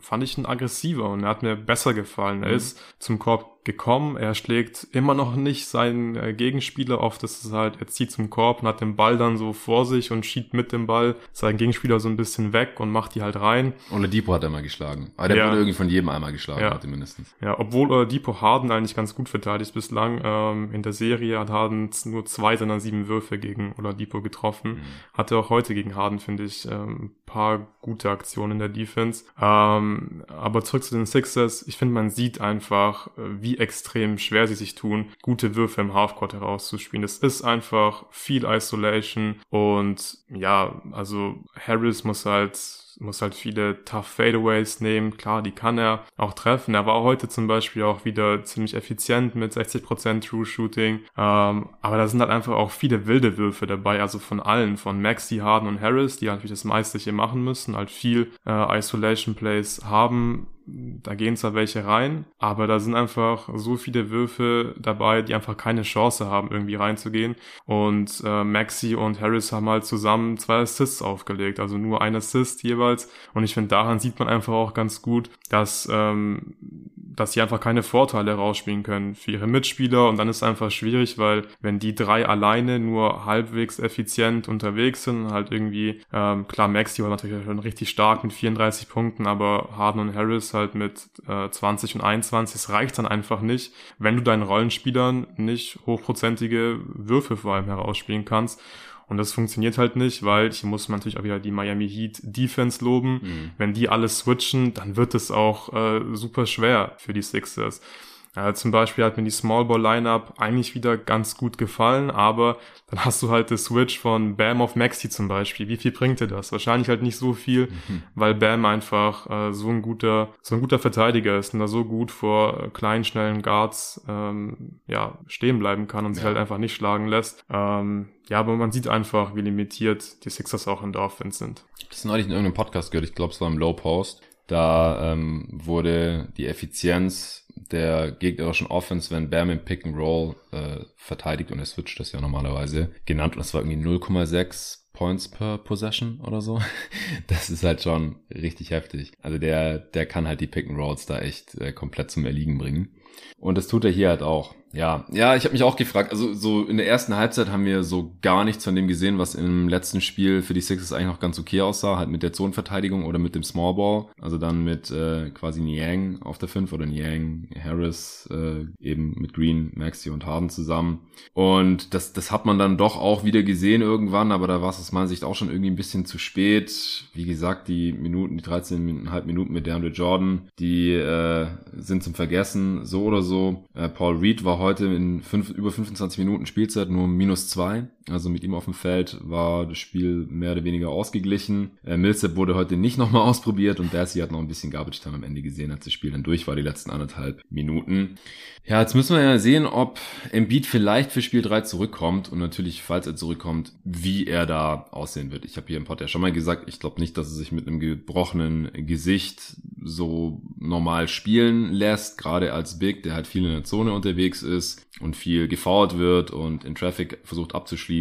fand ich ihn aggressiver und er hat mir besser gefallen. Er mhm. ist zum Korb gekommen. Er schlägt immer noch nicht seinen äh, Gegenspieler oft. Das ist halt, er zieht zum Korb und hat den Ball dann so vor sich und schiebt mit dem Ball seinen Gegenspieler so ein bisschen weg und macht die halt rein. Oladipo hat er mal geschlagen. Aber der ja. wurde irgendwie von jedem einmal geschlagen, ja. hatte mindestens. Ja, obwohl Oladipo Harden eigentlich ganz gut verteidigt bislang. Ähm, in der Serie hat Harden nur zwei seiner sieben Würfe gegen Oladipo getroffen. Mhm. Hatte auch heute gegen Harden, finde ich, ähm, paar gute Aktionen in der Defense. Ähm, aber zurück zu den Sixers. Ich finde, man sieht einfach, äh, wie extrem schwer sie sich tun, gute Würfe im Halfcourt herauszuspielen. Es ist einfach viel Isolation und ja, also Harris muss halt muss halt viele tough Fadeaways nehmen. Klar, die kann er auch treffen. Er war heute zum Beispiel auch wieder ziemlich effizient mit 60% True Shooting. Ähm, aber da sind halt einfach auch viele wilde Würfe dabei, also von allen, von Maxi, Harden und Harris, die halt natürlich das meiste hier machen müssen, halt viel äh, Isolation Plays haben, da gehen zwar welche rein, aber da sind einfach so viele Würfe dabei, die einfach keine Chance haben, irgendwie reinzugehen. Und äh, Maxi und Harris haben halt zusammen zwei Assists aufgelegt, also nur ein Assist jeweils. Und ich finde, daran sieht man einfach auch ganz gut, dass ähm, dass sie einfach keine Vorteile rausspielen können für ihre Mitspieler und dann ist es einfach schwierig, weil wenn die drei alleine nur halbwegs effizient unterwegs sind, halt irgendwie, ähm, klar, Maxi war natürlich schon richtig stark mit 34 Punkten, aber Harden und Harris halt mit äh, 20 und 21, es reicht dann einfach nicht, wenn du deinen Rollenspielern nicht hochprozentige Würfe vor allem herausspielen kannst. Und das funktioniert halt nicht, weil hier muss man natürlich auch wieder die Miami Heat Defense loben. Mhm. Wenn die alles switchen, dann wird es auch äh, super schwer für die Sixers. Ja, zum Beispiel hat mir die Small Ball Lineup eigentlich wieder ganz gut gefallen, aber dann hast du halt das Switch von Bam auf Maxi zum Beispiel. Wie viel bringt dir das? Wahrscheinlich halt nicht so viel, mhm. weil Bam einfach äh, so ein guter, so ein guter Verteidiger ist und da so gut vor kleinen, schnellen Guards ähm, ja, stehen bleiben kann und ja. sich halt einfach nicht schlagen lässt. Ähm, ja, aber man sieht einfach, wie limitiert die Sixers auch in der Offense sind. Das ist neulich in irgendeinem Podcast gehört, ich glaube es war im Low Post. Da ähm, wurde die Effizienz der gegnerischen Offense, wenn Bam im Pick and Roll äh, verteidigt und er switcht das ja normalerweise, genannt und das war irgendwie 0,6 Points per Possession oder so. [LAUGHS] Das ist halt schon richtig heftig. Also der, der kann halt die Pick and Rolls da echt äh, komplett zum Erliegen bringen. Und das tut er hier halt auch. Ja, ja, ich habe mich auch gefragt. Also so in der ersten Halbzeit haben wir so gar nichts von dem gesehen, was im letzten Spiel für die Sixers eigentlich noch ganz okay aussah, halt mit der Zonenverteidigung oder mit dem Small Ball. Also dann mit äh, quasi Niang auf der 5 oder Niang, Harris, äh, eben mit Green, Maxi und Harden zusammen. Und das, das hat man dann doch auch wieder gesehen irgendwann, aber da war es aus meiner Sicht auch schon irgendwie ein bisschen zu spät. Wie gesagt, die Minuten, die 13,5 Minuten mit DeAndre Jordan, die äh, sind zum Vergessen, so oder so. Äh, Paul Reed war heute in fünf, über 25 Minuten Spielzeit nur minus zwei. Also mit ihm auf dem Feld war das Spiel mehr oder weniger ausgeglichen. Äh, Millsap wurde heute nicht nochmal [LAUGHS] ausprobiert und Darcy hat noch ein bisschen Garbage Time am Ende gesehen, als das Spiel dann durch war, die letzten anderthalb Minuten. Ja, jetzt müssen wir ja sehen, ob Embiid vielleicht für Spiel 3 zurückkommt und natürlich, falls er zurückkommt, wie er da aussehen wird. Ich habe hier im Pod ja schon mal gesagt, ich glaube nicht, dass er sich mit einem gebrochenen Gesicht so normal spielen lässt, gerade als Big, der halt viel in der Zone unterwegs ist und viel gefault wird und in Traffic versucht abzuschließen,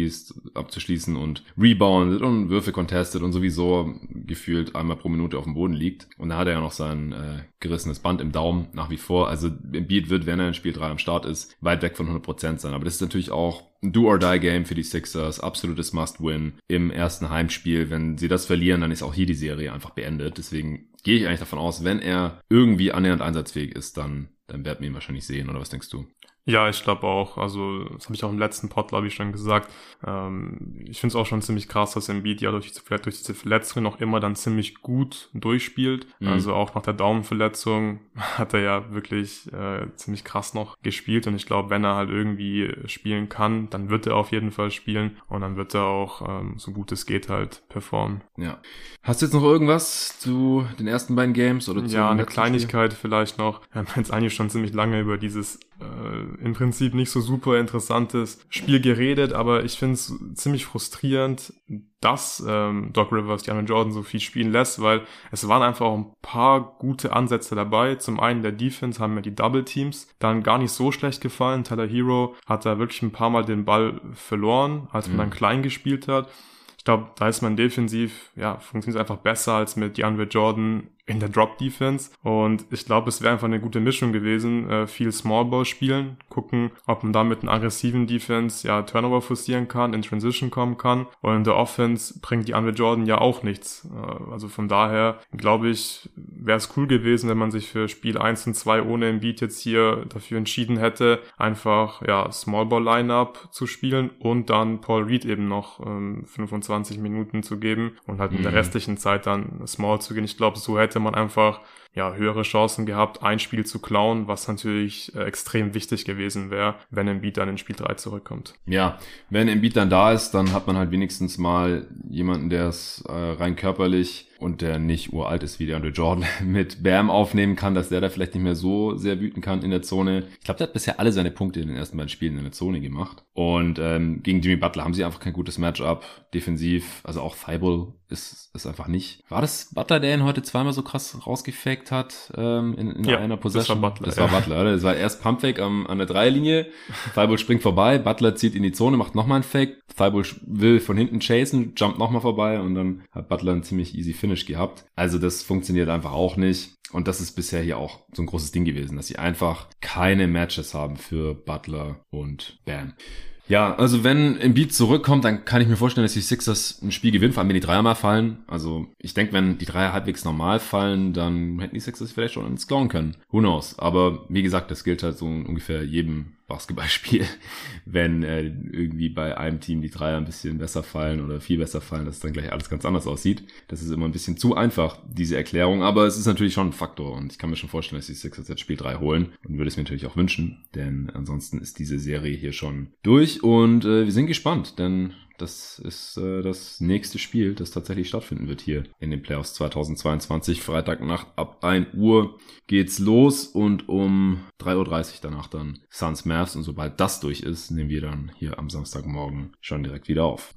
abzuschließen und reboundet und Würfe contestet und sowieso gefühlt einmal pro Minute auf dem Boden liegt. Und da hat er ja noch sein äh, gerissenes Band im Daumen nach wie vor. Also Embiid wird, wenn er in Spiel 3 am Start ist, weit weg von 100% sein. Aber das ist natürlich auch ein Do-or-Die-Game für die Sixers, absolutes Must-Win im ersten Heimspiel. Wenn sie das verlieren, dann ist auch hier die Serie einfach beendet. Deswegen gehe ich eigentlich davon aus, wenn er irgendwie annähernd einsatzfähig ist, dann, dann werden wir ihn wahrscheinlich sehen. Oder was denkst du? Ja, ich glaube auch. Also, das habe ich auch im letzten Pod, glaube ich, schon gesagt. Ähm, ich finde es auch schon ziemlich krass, dass Embiid ja durch diese, durch diese Verletzung noch immer dann ziemlich gut durchspielt. Mhm. Also auch nach der Daumenverletzung [LAUGHS] hat er ja wirklich äh, ziemlich krass noch gespielt. Und ich glaube, wenn er halt irgendwie spielen kann, dann wird er auf jeden Fall spielen. Und dann wird er auch, ähm, so gut es geht, halt performen. Ja. Hast du jetzt noch irgendwas zu den ersten beiden Games? oder zu Ja, eine Kleinigkeit Spiel? vielleicht noch. Wir haben jetzt eigentlich schon ziemlich lange über dieses äh, im Prinzip nicht so super interessantes Spiel geredet, aber ich finde es ziemlich frustrierend, dass ähm, Doc Rivers Diana Jordan so viel spielen lässt, weil es waren einfach auch ein paar gute Ansätze dabei. Zum einen der Defense haben mir die Double Teams dann gar nicht so schlecht gefallen. Tyler Hero hat da wirklich ein paar Mal den Ball verloren, als man mhm. dann klein gespielt hat. Ich glaube, da ist man defensiv, ja, funktioniert einfach besser als mit DeAndre Jordan in der Drop-Defense. Und ich glaube, es wäre einfach eine gute Mischung gewesen. Äh, viel Smallball spielen, gucken, ob man da mit einer aggressiven Defense ja Turnover forcieren kann, in Transition kommen kann. Und in der Offense bringt die Andre Jordan ja auch nichts. Äh, also von daher glaube ich, wäre es cool gewesen, wenn man sich für Spiel 1 und 2 ohne Embiid jetzt hier dafür entschieden hätte, einfach ja Smallball-Lineup zu spielen und dann Paul Reed eben noch ähm, 25 Minuten zu geben und halt in der mhm. restlichen Zeit dann Small zu gehen. Ich glaube, so hätte man einfach ja, höhere Chancen gehabt, ein Spiel zu klauen, was natürlich äh, extrem wichtig gewesen wäre, wenn Embiid dann in Spiel 3 zurückkommt. Ja, wenn Embiid dann da ist, dann hat man halt wenigstens mal jemanden, der es äh, rein körperlich und der nicht uralt ist wie der Andre Jordan [LAUGHS] mit Bam aufnehmen kann, dass der da vielleicht nicht mehr so sehr wüten kann in der Zone. Ich glaube, der hat bisher alle seine Punkte in den ersten beiden Spielen in der Zone gemacht. Und ähm, gegen Jimmy Butler haben sie einfach kein gutes Matchup defensiv. Also auch Thibault ist, ist einfach nicht. War das Butler, der ihn heute zweimal so krass rausgefaked hat ähm, in, in ja, einer Possession? Das war Butler. Das war Butler, oder? Das war erst Pumpfake am, an der Dreierlinie. Thibault springt vorbei, Butler zieht in die Zone, macht nochmal einen Fake. Thibault will von hinten chasen, jumpt nochmal vorbei und dann hat Butler einen ziemlich easy Finish gehabt. Also das funktioniert einfach auch nicht. Und das ist bisher hier auch so ein großes Ding gewesen, dass sie einfach keine Matches haben für Butler und Bam. Ja, also wenn Embiid zurückkommt, dann kann ich mir vorstellen, dass die Sixers ein Spiel gewinnen, vor allem wenn die Dreier mal fallen. Also ich denke, wenn die Dreier halbwegs normal fallen, dann hätten die Sixers vielleicht schon ins Klauen können. Who knows? Aber wie gesagt, das gilt halt so ungefähr jedem Basketballspiel, [LAUGHS] wenn äh, irgendwie bei einem Team die Dreier ein bisschen besser fallen oder viel besser fallen, dass dann gleich alles ganz anders aussieht. Das ist immer ein bisschen zu einfach, diese Erklärung, aber es ist natürlich schon ein Faktor und ich kann mir schon vorstellen, dass die Sixers jetzt Spiel 3 holen und würde es mir natürlich auch wünschen, denn ansonsten ist diese Serie hier schon durch und äh, wir sind gespannt, denn das ist äh, das nächste Spiel, das tatsächlich stattfinden wird hier in den Playoffs 2022. Freitagnacht ab 1 Uhr geht's los und um 3.30 Uhr danach dann Suns Mavs und sobald das durch ist, nehmen wir dann hier am Samstagmorgen schon direkt wieder auf.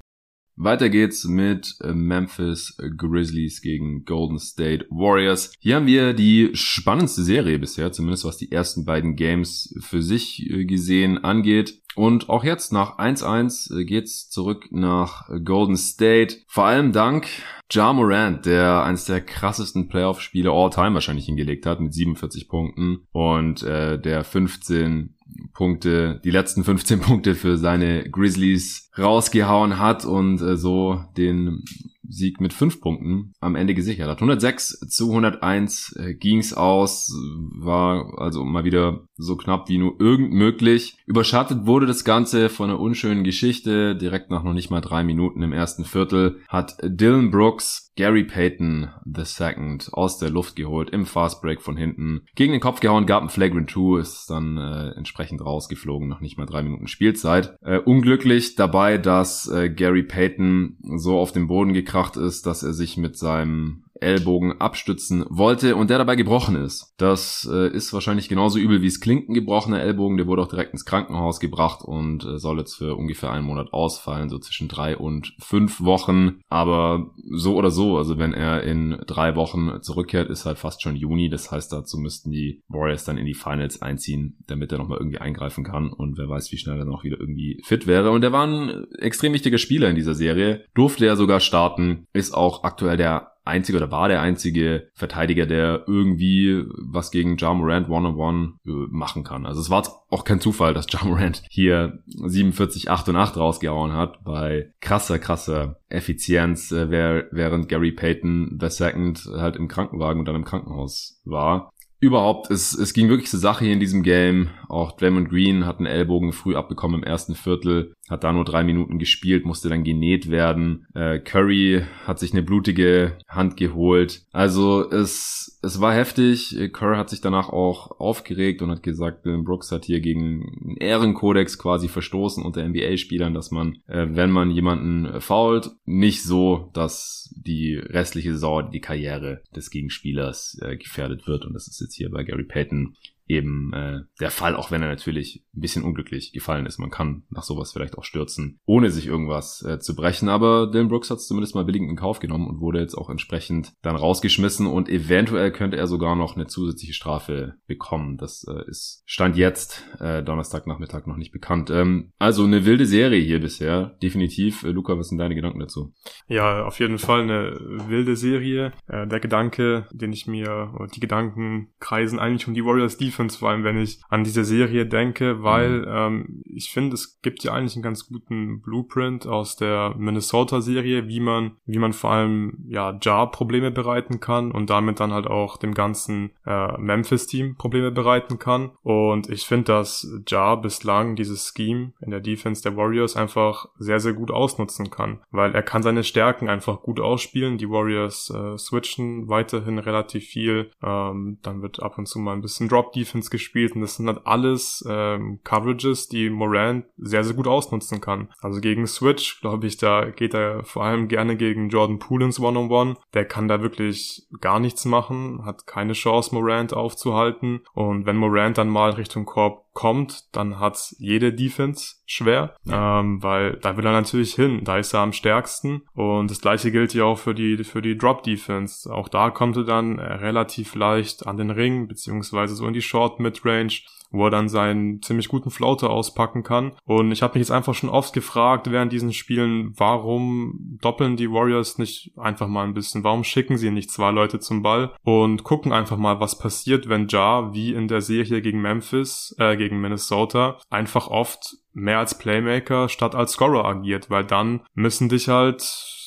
Weiter geht's mit äh, Memphis Grizzlies gegen Golden State Warriors. Hier haben wir die spannendste Serie bisher, zumindest was die ersten beiden Games für sich äh, gesehen angeht. Und auch jetzt nach 1-1 äh, geht's zurück nach Golden State. Vor allem dank Ja Morant, der eines der krassesten Playoff-Spiele all time wahrscheinlich hingelegt hat mit 47 Punkten und äh, der 15 Punkte, die letzten 15 Punkte für seine Grizzlies rausgehauen hat und äh, so den Sieg mit fünf Punkten am Ende gesichert hat. 106 zu 101 äh, ging's aus, war also mal wieder so knapp wie nur irgend möglich. Überschattet wurde das Ganze von einer unschönen Geschichte. Direkt nach noch nicht mal drei Minuten im ersten Viertel hat Dylan Brooks Gary Payton II aus der Luft geholt, im Fastbreak von hinten, gegen den Kopf gehauen, gab ein Flagrant 2, ist dann äh, entsprechend rausgeflogen, noch nicht mal drei Minuten Spielzeit. Äh, unglücklich dabei, dass äh, Gary Payton so auf den Boden gekracht ist, dass er sich mit seinem Ellbogen abstützen wollte und der dabei gebrochen ist. Das äh, ist wahrscheinlich genauso übel wie es klingt, ein gebrochener Ellbogen. Der wurde auch direkt ins Krankenhaus gebracht und äh, soll jetzt für ungefähr einen Monat ausfallen, so zwischen drei und fünf Wochen. Aber so oder so, also wenn er in drei Wochen zurückkehrt, ist halt fast schon Juni. Das heißt, dazu müssten die Warriors dann in die Finals einziehen, damit er nochmal irgendwie eingreifen kann. Und wer weiß, wie schnell er noch wieder irgendwie fit wäre. Und er war ein extrem wichtiger Spieler in dieser Serie. Durfte er sogar starten, ist auch aktuell der einzige oder war der einzige Verteidiger, der irgendwie was gegen Ja Morant One-on-One äh, machen kann. Also es war auch kein Zufall, dass Ja Morant hier 47, 8 und 8 rausgehauen hat bei krasser, krasser Effizienz, äh, während Gary Payton the Second halt im Krankenwagen und dann im Krankenhaus war überhaupt, es, es ging wirklich zur Sache hier in diesem Game. Auch Draymond Green hat einen Ellbogen früh abbekommen im ersten Viertel, hat da nur drei Minuten gespielt, musste dann genäht werden. Äh, Curry hat sich eine blutige Hand geholt. Also es, es war heftig. Curry hat sich danach auch aufgeregt und hat gesagt, Bill Brooks hat hier gegen einen Ehrenkodex quasi verstoßen unter NBA-Spielern, dass man, äh, wenn man jemanden fault, nicht so, dass die restliche Saison, die Karriere des Gegenspielers äh, gefährdet wird. Und das ist jetzt hier bei Gary Payton eben äh, der Fall, auch wenn er natürlich ein bisschen unglücklich gefallen ist. Man kann nach sowas vielleicht auch stürzen, ohne sich irgendwas äh, zu brechen. Aber Dylan Brooks hat es zumindest mal billigend in Kauf genommen und wurde jetzt auch entsprechend dann rausgeschmissen und eventuell könnte er sogar noch eine zusätzliche Strafe bekommen. Das äh, ist Stand jetzt äh, Donnerstagnachmittag noch nicht bekannt. Ähm, also eine wilde Serie hier bisher, definitiv. Äh, Luca, was sind deine Gedanken dazu? Ja, auf jeden Fall eine wilde Serie. Äh, der Gedanke, den ich mir, die Gedanken kreisen eigentlich um die Warriors Defense, vor allem wenn ich an diese Serie denke, weil mhm. ähm, ich finde, es gibt ja eigentlich einen ganz guten Blueprint aus der Minnesota-Serie, wie man, wie man vor allem ja Jar Probleme bereiten kann und damit dann halt auch dem ganzen äh, Memphis-Team Probleme bereiten kann. Und ich finde, dass Jar bislang dieses Scheme in der Defense der Warriors einfach sehr, sehr gut ausnutzen kann, weil er kann seine Stärken einfach gut ausspielen. Die Warriors äh, switchen weiterhin relativ viel. Ähm, dann wird ab und zu mal ein bisschen Drop-Defense gespielt und das sind halt alles ähm, Coverages, die Morant sehr, sehr gut ausnutzen kann. Also gegen Switch, glaube ich, da geht er vor allem gerne gegen Jordan Poole ins One-on-One. Der kann da wirklich gar nichts machen, hat keine Chance, Morant aufzuhalten. Und wenn Morant dann mal Richtung Korb kommt, dann hat's jede Defense schwer, ja. ähm, weil da will er natürlich hin, da ist er am stärksten und das gleiche gilt ja auch für die für die Drop Defense. Auch da kommt er dann relativ leicht an den Ring beziehungsweise so in die Short Midrange wo er dann seinen ziemlich guten Floater auspacken kann. Und ich habe mich jetzt einfach schon oft gefragt während diesen Spielen, warum doppeln die Warriors nicht einfach mal ein bisschen? Warum schicken sie nicht zwei Leute zum Ball und gucken einfach mal, was passiert, wenn Ja, wie in der Serie gegen Memphis, äh, gegen Minnesota, einfach oft mehr als Playmaker statt als Scorer agiert, weil dann müssen dich halt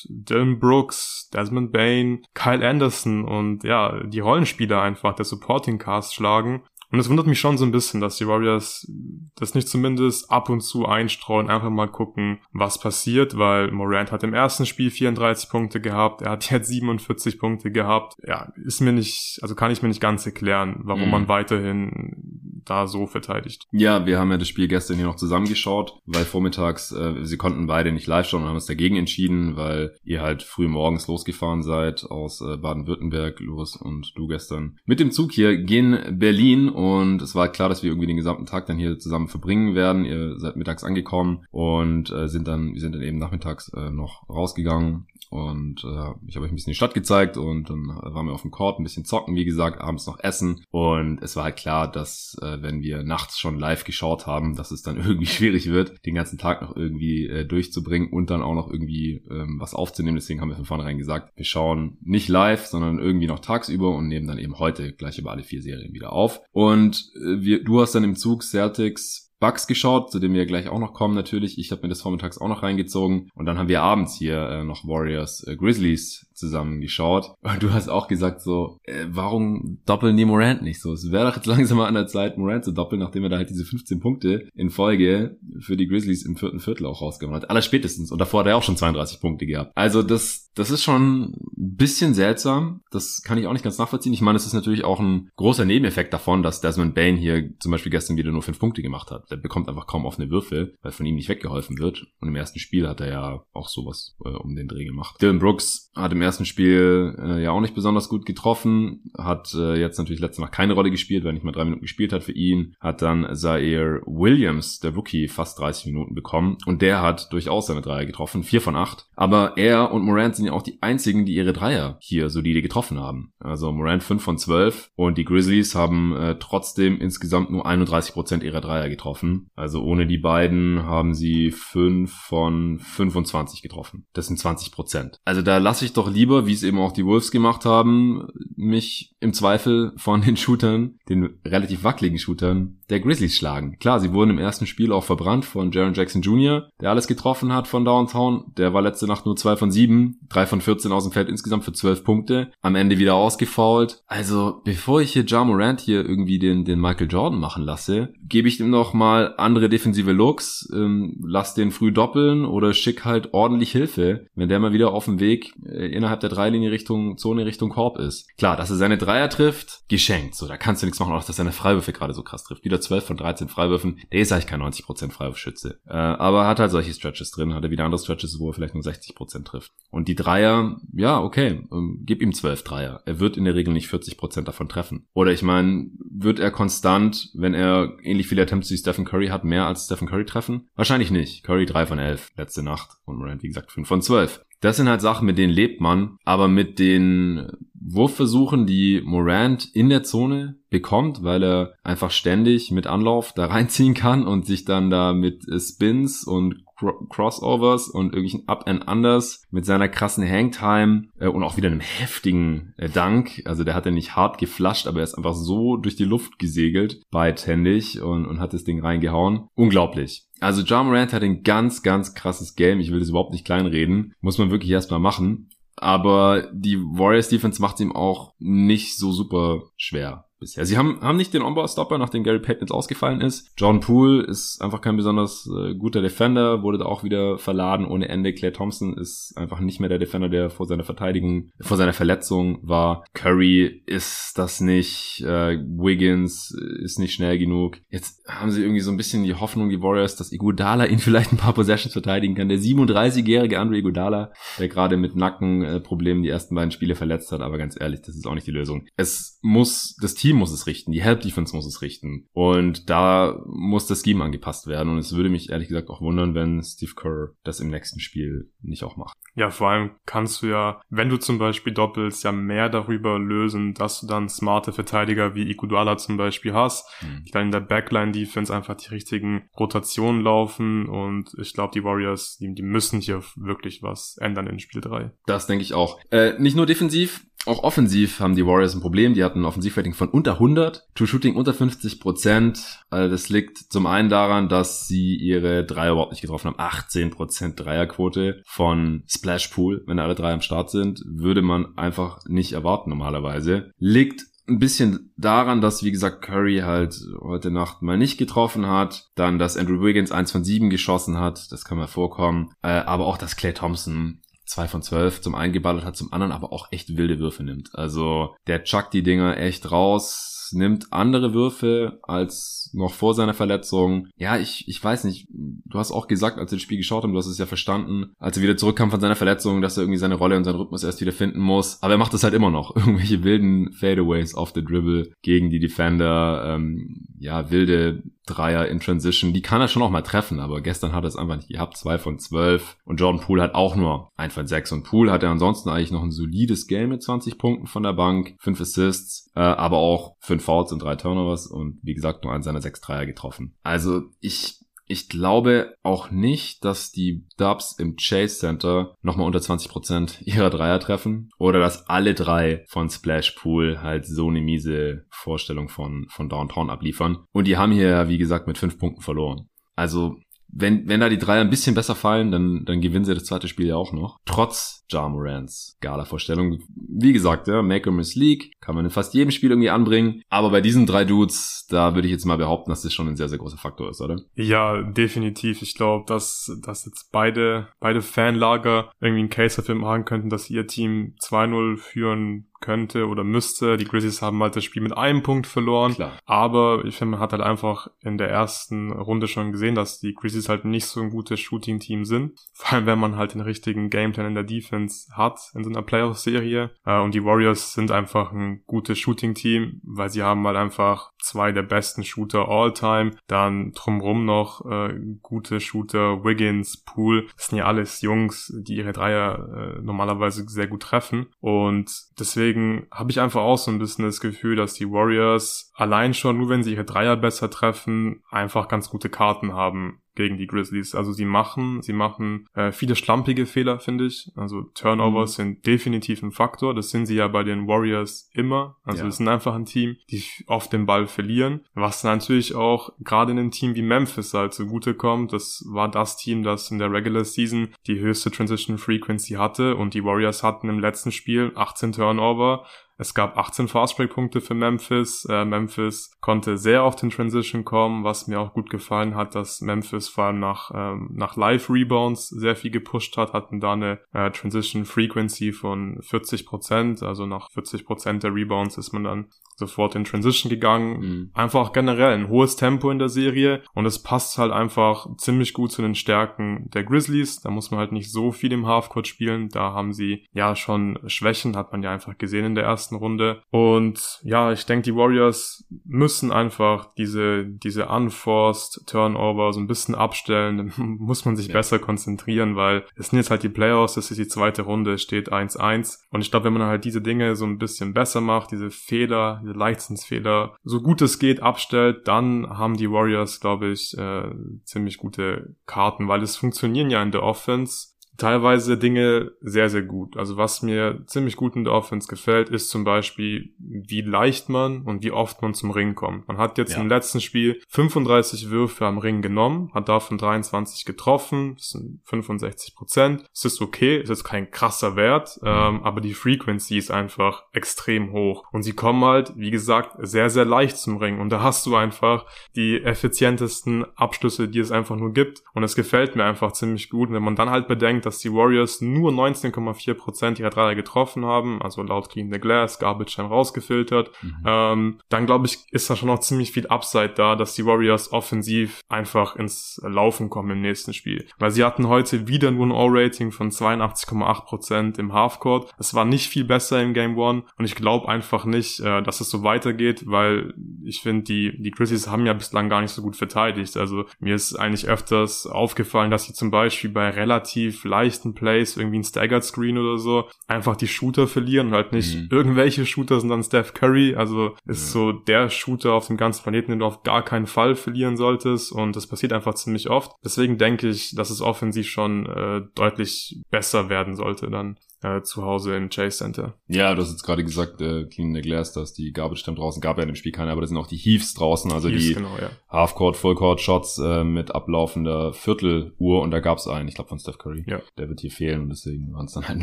Dylan Brooks, Desmond Bain, Kyle Anderson und ja, die Rollenspieler einfach der Supporting Cast schlagen und es wundert mich schon so ein bisschen, dass die Warriors das nicht zumindest ab und zu einstreuen, einfach mal gucken, was passiert, weil Morant hat im ersten Spiel 34 Punkte gehabt, er hat jetzt 47 Punkte gehabt. Ja, ist mir nicht, also kann ich mir nicht ganz erklären, warum mhm. man weiterhin da so verteidigt. Ja, wir haben ja das Spiel gestern hier noch zusammengeschaut, weil vormittags, äh, sie konnten beide nicht live schauen und haben uns dagegen entschieden, weil ihr halt früh morgens losgefahren seid aus äh, Baden-Württemberg, Loris und du gestern mit dem Zug hier gehen Berlin und es war klar, dass wir irgendwie den gesamten Tag dann hier zusammen verbringen werden. Ihr seid mittags angekommen und äh, sind dann, wir sind dann eben nachmittags äh, noch rausgegangen und äh, ich habe euch ein bisschen die Stadt gezeigt und dann waren wir auf dem Court ein bisschen zocken, wie gesagt, abends noch essen. Und es war halt klar, dass äh, wenn wir nachts schon live geschaut haben, dass es dann [LAUGHS] irgendwie schwierig wird, den ganzen Tag noch irgendwie äh, durchzubringen und dann auch noch irgendwie ähm, was aufzunehmen. Deswegen haben wir von vornherein gesagt, wir schauen nicht live, sondern irgendwie noch tagsüber und nehmen dann eben heute gleich über alle vier Serien wieder auf. Und äh, wir, du hast dann im Zug Celtics Bugs geschaut, zu dem wir gleich auch noch kommen natürlich. Ich habe mir das vormittags auch noch reingezogen. Und dann haben wir abends hier äh, noch Warriors äh, Grizzlies zusammen geschaut. Und du hast auch gesagt so, äh, warum doppeln die Morant nicht so? Es wäre doch jetzt [LAUGHS] langsam mal an der Zeit, Morant zu doppeln, nachdem er da halt diese 15 Punkte in Folge für die Grizzlies im vierten Viertel auch rausgehauen hat. Allerspätestens. Und davor hat er auch schon 32 Punkte gehabt. Also das, das ist schon ein bisschen seltsam. Das kann ich auch nicht ganz nachvollziehen. Ich meine, es ist natürlich auch ein großer Nebeneffekt davon, dass Desmond Bain hier zum Beispiel gestern wieder nur fünf Punkte gemacht hat. Der bekommt einfach kaum offene Würfel, weil von ihm nicht weggeholfen wird. Und im ersten Spiel hat er ja auch sowas äh, um den Dreh gemacht. Dylan Brooks hat im ersten Spiel äh, ja auch nicht besonders gut getroffen, hat äh, jetzt natürlich letzte Nacht keine Rolle gespielt, weil er nicht mal drei Minuten gespielt hat für ihn, hat dann Zaire Williams, der Rookie, fast 30 Minuten bekommen und der hat durchaus seine Dreier getroffen, vier von acht. Aber er und Morant sind ja auch die einzigen, die ihre Dreier hier solide getroffen haben. Also Morant fünf von zwölf und die Grizzlies haben äh, trotzdem insgesamt nur 31 Prozent ihrer Dreier getroffen. Also ohne die beiden haben sie fünf von 25 getroffen. Das sind 20 Prozent. Also da lasse ich doch lieber, wie es eben auch die Wolves gemacht haben, mich im Zweifel von den Shootern, den relativ wackeligen Shootern der Grizzlies schlagen. Klar, sie wurden im ersten Spiel auch verbrannt von Jaron Jackson Jr., der alles getroffen hat von Downtown. Der war letzte Nacht nur 2 von 7, 3 von 14 aus dem Feld insgesamt für 12 Punkte. Am Ende wieder ausgefault. Also, bevor ich hier Ja Morant hier irgendwie den, den Michael Jordan machen lasse, gebe ich ihm noch mal andere defensive Looks, ähm, lass den früh doppeln oder schick halt ordentlich Hilfe, wenn der mal wieder auf dem Weg äh, innerhalb der Dreilinie Richtung Zone Richtung Korb ist. Klar, dass er seine Dreier trifft, geschenkt. So, da kannst du nichts machen, auch dass seine Freiwürfe gerade so krass trifft. Wie wieder 12 von 13 Freiwürfen. Der ist eigentlich kein 90% Freiwurfschütze. Äh, aber hat halt solche Stretches drin, hat er wieder andere Stretches, wo er vielleicht nur 60% trifft. Und die Dreier, ja, okay, ähm, gib ihm 12 Dreier. Er wird in der Regel nicht 40% davon treffen. Oder ich meine, wird er konstant, wenn er ähnlich viele Attempts wie Stephen Curry hat, mehr als Stephen Curry treffen? Wahrscheinlich nicht. Curry 3 von 11 letzte Nacht und Morant, wie gesagt, 5 von 12. Das sind halt Sachen, mit denen lebt man, aber mit den Wurfversuchen, die Morant in der Zone bekommt, weil er einfach ständig mit Anlauf da [LAUGHS] reinziehen kann und sich dann da mit Spins und Crossovers und irgendwelchen Up and Unders mit seiner krassen Hangtime äh, und auch wieder einem heftigen äh, Dank. Also der hat ja nicht hart geflasht, aber er ist einfach so durch die Luft gesegelt, beidhändig und, und hat das Ding reingehauen. Unglaublich. Also John Morant hat ein ganz, ganz krasses Game. Ich will das überhaupt nicht kleinreden. Muss man wirklich erstmal machen. Aber die Warriors Defense macht ihm auch nicht so super schwer bisher. Sie haben, haben nicht den On-Ball-Stopper, nachdem Gary Payton jetzt ausgefallen ist. John Poole ist einfach kein besonders äh, guter Defender, wurde da auch wieder verladen ohne Ende. Clay Thompson ist einfach nicht mehr der Defender, der vor seiner Verteidigung, vor seiner Verletzung war. Curry ist das nicht. Äh, Wiggins ist nicht schnell genug. Jetzt haben sie irgendwie so ein bisschen die Hoffnung, die Warriors, dass Iguodala [LAUGHS] ihn vielleicht ein paar Possessions verteidigen kann. Der 37-jährige Andre Iguodala, der gerade mit Nackenproblemen die ersten beiden Spiele verletzt hat, aber ganz ehrlich, das ist auch nicht die Lösung. Es muss das Team Team muss es richten, die Help Defense muss es richten. Und da muss das Scheme angepasst werden. Und es würde mich ehrlich gesagt auch wundern, wenn Steve Kerr das im nächsten Spiel nicht auch macht. Ja, vor allem kannst du ja, wenn du zum Beispiel doppelst, ja mehr darüber lösen, dass du dann smarte Verteidiger wie Iguodala zum Beispiel hast, mhm. die dann in der Backline-Defense einfach die richtigen Rotationen laufen. Und ich glaube, die Warriors, die, die müssen hier wirklich was ändern in Spiel 3. Das denke ich auch. Äh, nicht nur defensiv, auch offensiv haben die Warriors ein Problem. Die hatten ein Offensivrating von unter 100, True Shooting unter 50 Prozent. Also das liegt zum einen daran, dass sie ihre Dreier überhaupt nicht getroffen haben. 18 Prozent Dreierquote von Pool. Wenn alle drei am Start sind, würde man einfach nicht erwarten normalerweise. Liegt ein bisschen daran, dass, wie gesagt, Curry halt heute Nacht mal nicht getroffen hat. Dann, dass Andrew Wiggins eins von sieben geschossen hat. Das kann mal vorkommen. Äh, aber auch, dass Clay Thompson zwei von zwölf zum einen geballert hat, zum anderen aber auch echt wilde Würfe nimmt. Also der chuckt die Dinger echt raus, nimmt andere Würfe als noch vor seiner Verletzung. Ja, ich, ich weiß nicht, du hast auch gesagt, als wir das Spiel geschaut haben, du hast es ja verstanden, als er wieder zurückkam von seiner Verletzung, dass er irgendwie seine Rolle und seinen Rhythmus erst wieder finden muss. Aber er macht das halt immer noch. [LAUGHS] Irgendwelche wilden Fadeaways auf the Dribble gegen die Defender, ähm, ja, wilde Dreier in Transition, die kann er schon auch mal treffen, aber gestern hat er es einfach nicht gehabt, zwei von zwölf. Und Jordan Poole hat auch nur ein von sechs. Und Poole hat er ansonsten eigentlich noch ein solides Game mit 20 Punkten von der Bank, fünf Assists, äh, aber auch fünf Fouls und drei Turnovers. Und wie gesagt nur einen seiner sechs Dreier getroffen. Also ich ich glaube auch nicht, dass die Dubs im Chase Center nochmal unter 20% [LAUGHS] ihrer Dreier treffen oder dass alle drei von Splash Pool halt so eine miese Vorstellung von, von Downtown abliefern. Und die haben hier, wie gesagt, mit fünf Punkten verloren. Also wenn, wenn da die drei ein bisschen besser fallen, dann, dann gewinnen sie das zweite Spiel ja auch noch. Trotz Ja Morants Gala-Vorstellung. Wie gesagt, ja, Make or Miss League kann man in fast jedem Spiel irgendwie anbringen. Aber bei diesen drei Dudes, da würde ich jetzt mal behaupten, dass das schon ein sehr, sehr großer Faktor ist, oder? Ja, definitiv. Ich glaube, dass, dass jetzt beide, beide Fanlager irgendwie einen Case dafür machen könnten, dass ihr Team 2-0 führen könnte oder müsste. Die Grizzlies haben halt das Spiel mit einem Punkt verloren. Klar. Aber ich finde, man hat halt einfach in der ersten Runde schon gesehen, dass die Grizzlies halt nicht so ein gutes Shooting-Team sind. Vor allem, wenn man halt den richtigen Gameplan in der Defense hat in so einer Playoff-Serie. Äh, und die Warriors sind einfach ein gutes Shooting-Team, weil sie haben halt einfach zwei der besten Shooter all-time. Dann drumrum noch äh, gute Shooter, Wiggins, Poole. Das sind ja alles Jungs, die ihre Dreier äh, normalerweise sehr gut treffen. Und deswegen deswegen habe ich einfach auch so ein bisschen das Gefühl, dass die Warriors allein schon, nur wenn sie ihre Dreier besser treffen, einfach ganz gute Karten haben gegen die Grizzlies. Also sie machen, sie machen äh, viele schlampige Fehler, finde ich. Also Turnovers mhm. sind definitiv ein Faktor. Das sind sie ja bei den Warriors immer. Also ja. es sind einfach ein Team, die oft den Ball verlieren. Was natürlich auch gerade in einem Team wie Memphis halt zugute kommt. Das war das Team, das in der Regular Season die höchste Transition Frequency hatte und die Warriors hatten im letzten Spiel 18 Turnover Es gab 18 Fastbreak-Punkte für Memphis. Äh, Memphis konnte sehr auf den Transition kommen, was mir auch gut gefallen hat, dass Memphis vor allem nach, ähm, nach Live-Rebounds sehr viel gepusht hat, hatten da eine äh, Transition Frequency von 40%, also nach 40% der Rebounds ist man dann sofort in Transition gegangen. Mhm. Einfach generell ein hohes Tempo in der Serie und es passt halt einfach ziemlich gut zu den Stärken der Grizzlies. Da muss man halt nicht so viel im Halfcourt spielen. Da haben sie ja schon Schwächen, hat man ja einfach gesehen in der ersten Runde. Und ja, ich denke, die Warriors müssen einfach diese, diese unforced Turnover so ein bisschen abstellen. [LAUGHS] Dann muss man sich ja. besser konzentrieren, weil es sind jetzt halt die Playoffs, das ist die zweite Runde, steht 1-1. Und ich glaube, wenn man halt diese Dinge so ein bisschen besser macht, diese Fehler, diese Leichtsinnsfehler, so gut es geht abstellt, dann haben die Warriors, glaube ich, äh, ziemlich gute Karten, weil es funktionieren ja in der Offense teilweise Dinge sehr, sehr gut. Also was mir ziemlich gut in der Offense gefällt, ist zum Beispiel, wie leicht man und wie oft man zum Ring kommt. Man hat jetzt ja. im letzten Spiel 35 Würfe am Ring genommen, hat davon 23 getroffen, das sind 65 Prozent. Es ist okay, es ist kein krasser Wert, mhm. ähm, aber die Frequency ist einfach extrem hoch. Und sie kommen halt, wie gesagt, sehr, sehr leicht zum Ring. Und da hast du einfach die effizientesten Abschlüsse, die es einfach nur gibt. Und es gefällt mir einfach ziemlich gut. Und wenn man dann halt bedenkt, dass die Warriors nur 19,4% ihrer Dreier getroffen haben, also laut Clean the Glass, Garbage Time rausgefiltert, mhm. ähm, dann glaube ich, ist da schon noch ziemlich viel Upside da, dass die Warriors offensiv einfach ins Laufen kommen im nächsten Spiel. Weil sie hatten heute wieder nur ein All-Rating von 82,8% im Halfcourt. Es war nicht viel besser im Game One und ich glaube einfach nicht, äh, dass es so weitergeht, weil ich finde, die, die Grizzlies haben ja bislang gar nicht so gut verteidigt. Also mir ist eigentlich öfters aufgefallen, dass sie zum Beispiel bei relativ leichten Plays, irgendwie ein Staggered Screen oder so, einfach die Shooter verlieren und halt nicht mhm. irgendwelche Shooter, sondern Steph Curry. Also ist ja. so der Shooter auf dem ganzen Planeten, den du auf gar keinen Fall verlieren solltest und das passiert einfach ziemlich oft. Deswegen denke ich, dass es offensiv schon äh, deutlich besser werden sollte dann äh, zu Hause im Chase Center. Ja, du hast jetzt gerade gesagt, äh, Clean the Glass, dass die Garbage draußen gab ja in dem Spiel keine, aber da sind auch die Heaves draußen, also Heaves, die genau, ja. Half-Court, Full-Court-Shots äh, mit ablaufender Vierteluhr und da gab es einen, ich glaube von Steph Curry. Ja. Der wird hier fehlen und deswegen waren es dann halt [LAUGHS]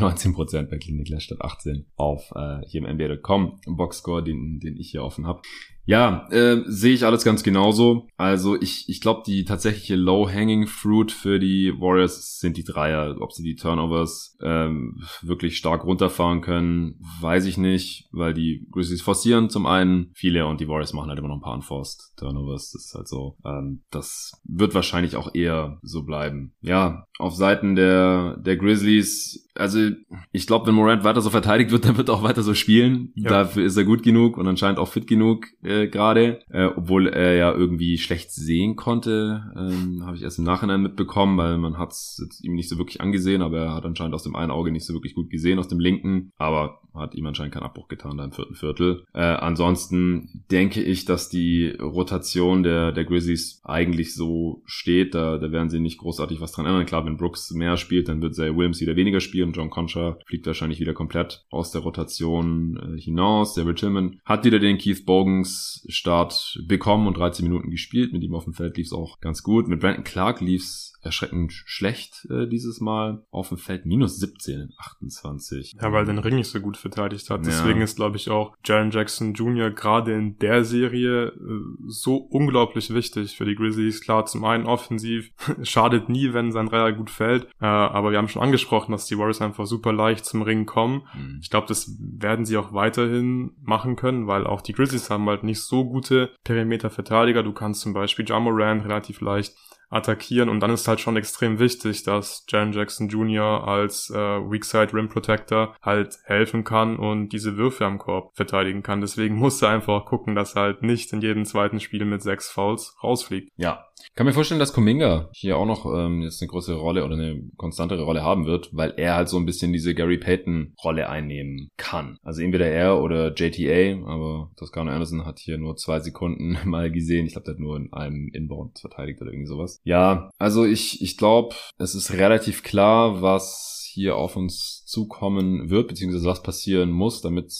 19% bei Clean the Glass statt 18 auf äh, hier im NBA.com Boxscore, den, den ich hier offen habe. Ja, äh, sehe ich alles ganz genauso. Also ich, ich glaube, die tatsächliche Low-Hanging Fruit für die Warriors sind die Dreier. Ob sie die Turnovers ähm, wirklich stark runterfahren können, weiß ich nicht, weil die Grizzlies forcieren zum einen viele und die Warriors machen halt immer noch ein paar Unforced Turnovers. Das ist halt so. Ähm, das wird wahrscheinlich auch eher so bleiben. Ja, auf Seiten der, der Grizzlies also ich glaube, wenn Morant weiter so verteidigt wird, [LAUGHS] dann wird er auch weiter so spielen. Ja. Dafür ist er gut genug und anscheinend auch fit genug äh, gerade, äh, obwohl er ja irgendwie schlecht sehen konnte, ähm, habe ich erst im Nachhinein mitbekommen, weil man hat es ihm nicht so wirklich angesehen, aber er hat anscheinend aus dem einen Auge nicht so wirklich gut gesehen, aus dem linken. Aber hat ihm anscheinend keinen Abbruch getan da im vierten Viertel. Äh, ansonsten denke ich, dass die Rotation der, der Grizzlies eigentlich so steht. Da, da werden sie nicht großartig was dran ändern. Klar, wenn Brooks mehr spielt, dann wird Zay Williams wieder weniger spielen. John Concha fliegt wahrscheinlich wieder komplett aus der Rotation äh, hinaus. David Tillman hat wieder den Keith Bogans Start bekommen und 13 Minuten gespielt. Mit ihm auf dem Feld lief es auch ganz gut. Mit Brandon Clark lief es erschreckend schlecht äh, dieses Mal. Auf dem Feld minus 17 in 28. Ja, weil den Ring nicht so gut verteidigt hat. Deswegen ja. ist, glaube ich, auch Jaron Jackson Jr. gerade in der Serie äh, so unglaublich wichtig für die Grizzlies. Klar, zum einen offensiv [LAUGHS] schadet nie, wenn sein Dreier gut fällt. Äh, aber wir haben schon angesprochen, dass die Warriors einfach super leicht zum Ring kommen. Mhm. Ich glaube, das werden sie auch weiterhin machen können, weil auch die Grizzlies haben halt nicht so gute Perimeterverteidiger. Du kannst zum Beispiel Jamoran relativ leicht attackieren und dann ist halt schon extrem wichtig, dass Jaron Jackson Jr. als äh, Weakside Rim Protector halt helfen kann und diese Würfe am Korb verteidigen kann. Deswegen muss er einfach gucken, dass er halt nicht in jedem zweiten Spiel mit sechs Fouls rausfliegt. Ja, kann mir vorstellen, dass Kuminga hier auch noch ähm, jetzt eine größere Rolle oder eine konstantere Rolle haben wird, weil er halt so ein bisschen diese Gary Payton Rolle einnehmen kann. Also entweder er oder JTA, aber Toscano Anderson hat hier nur zwei Sekunden [LAUGHS] mal gesehen. Ich glaube, der hat nur in einem Inbound verteidigt oder irgendwie sowas. Ja, also ich, ich glaube, es ist relativ klar, was hier auf uns zukommen wird, beziehungsweise was passieren muss, damit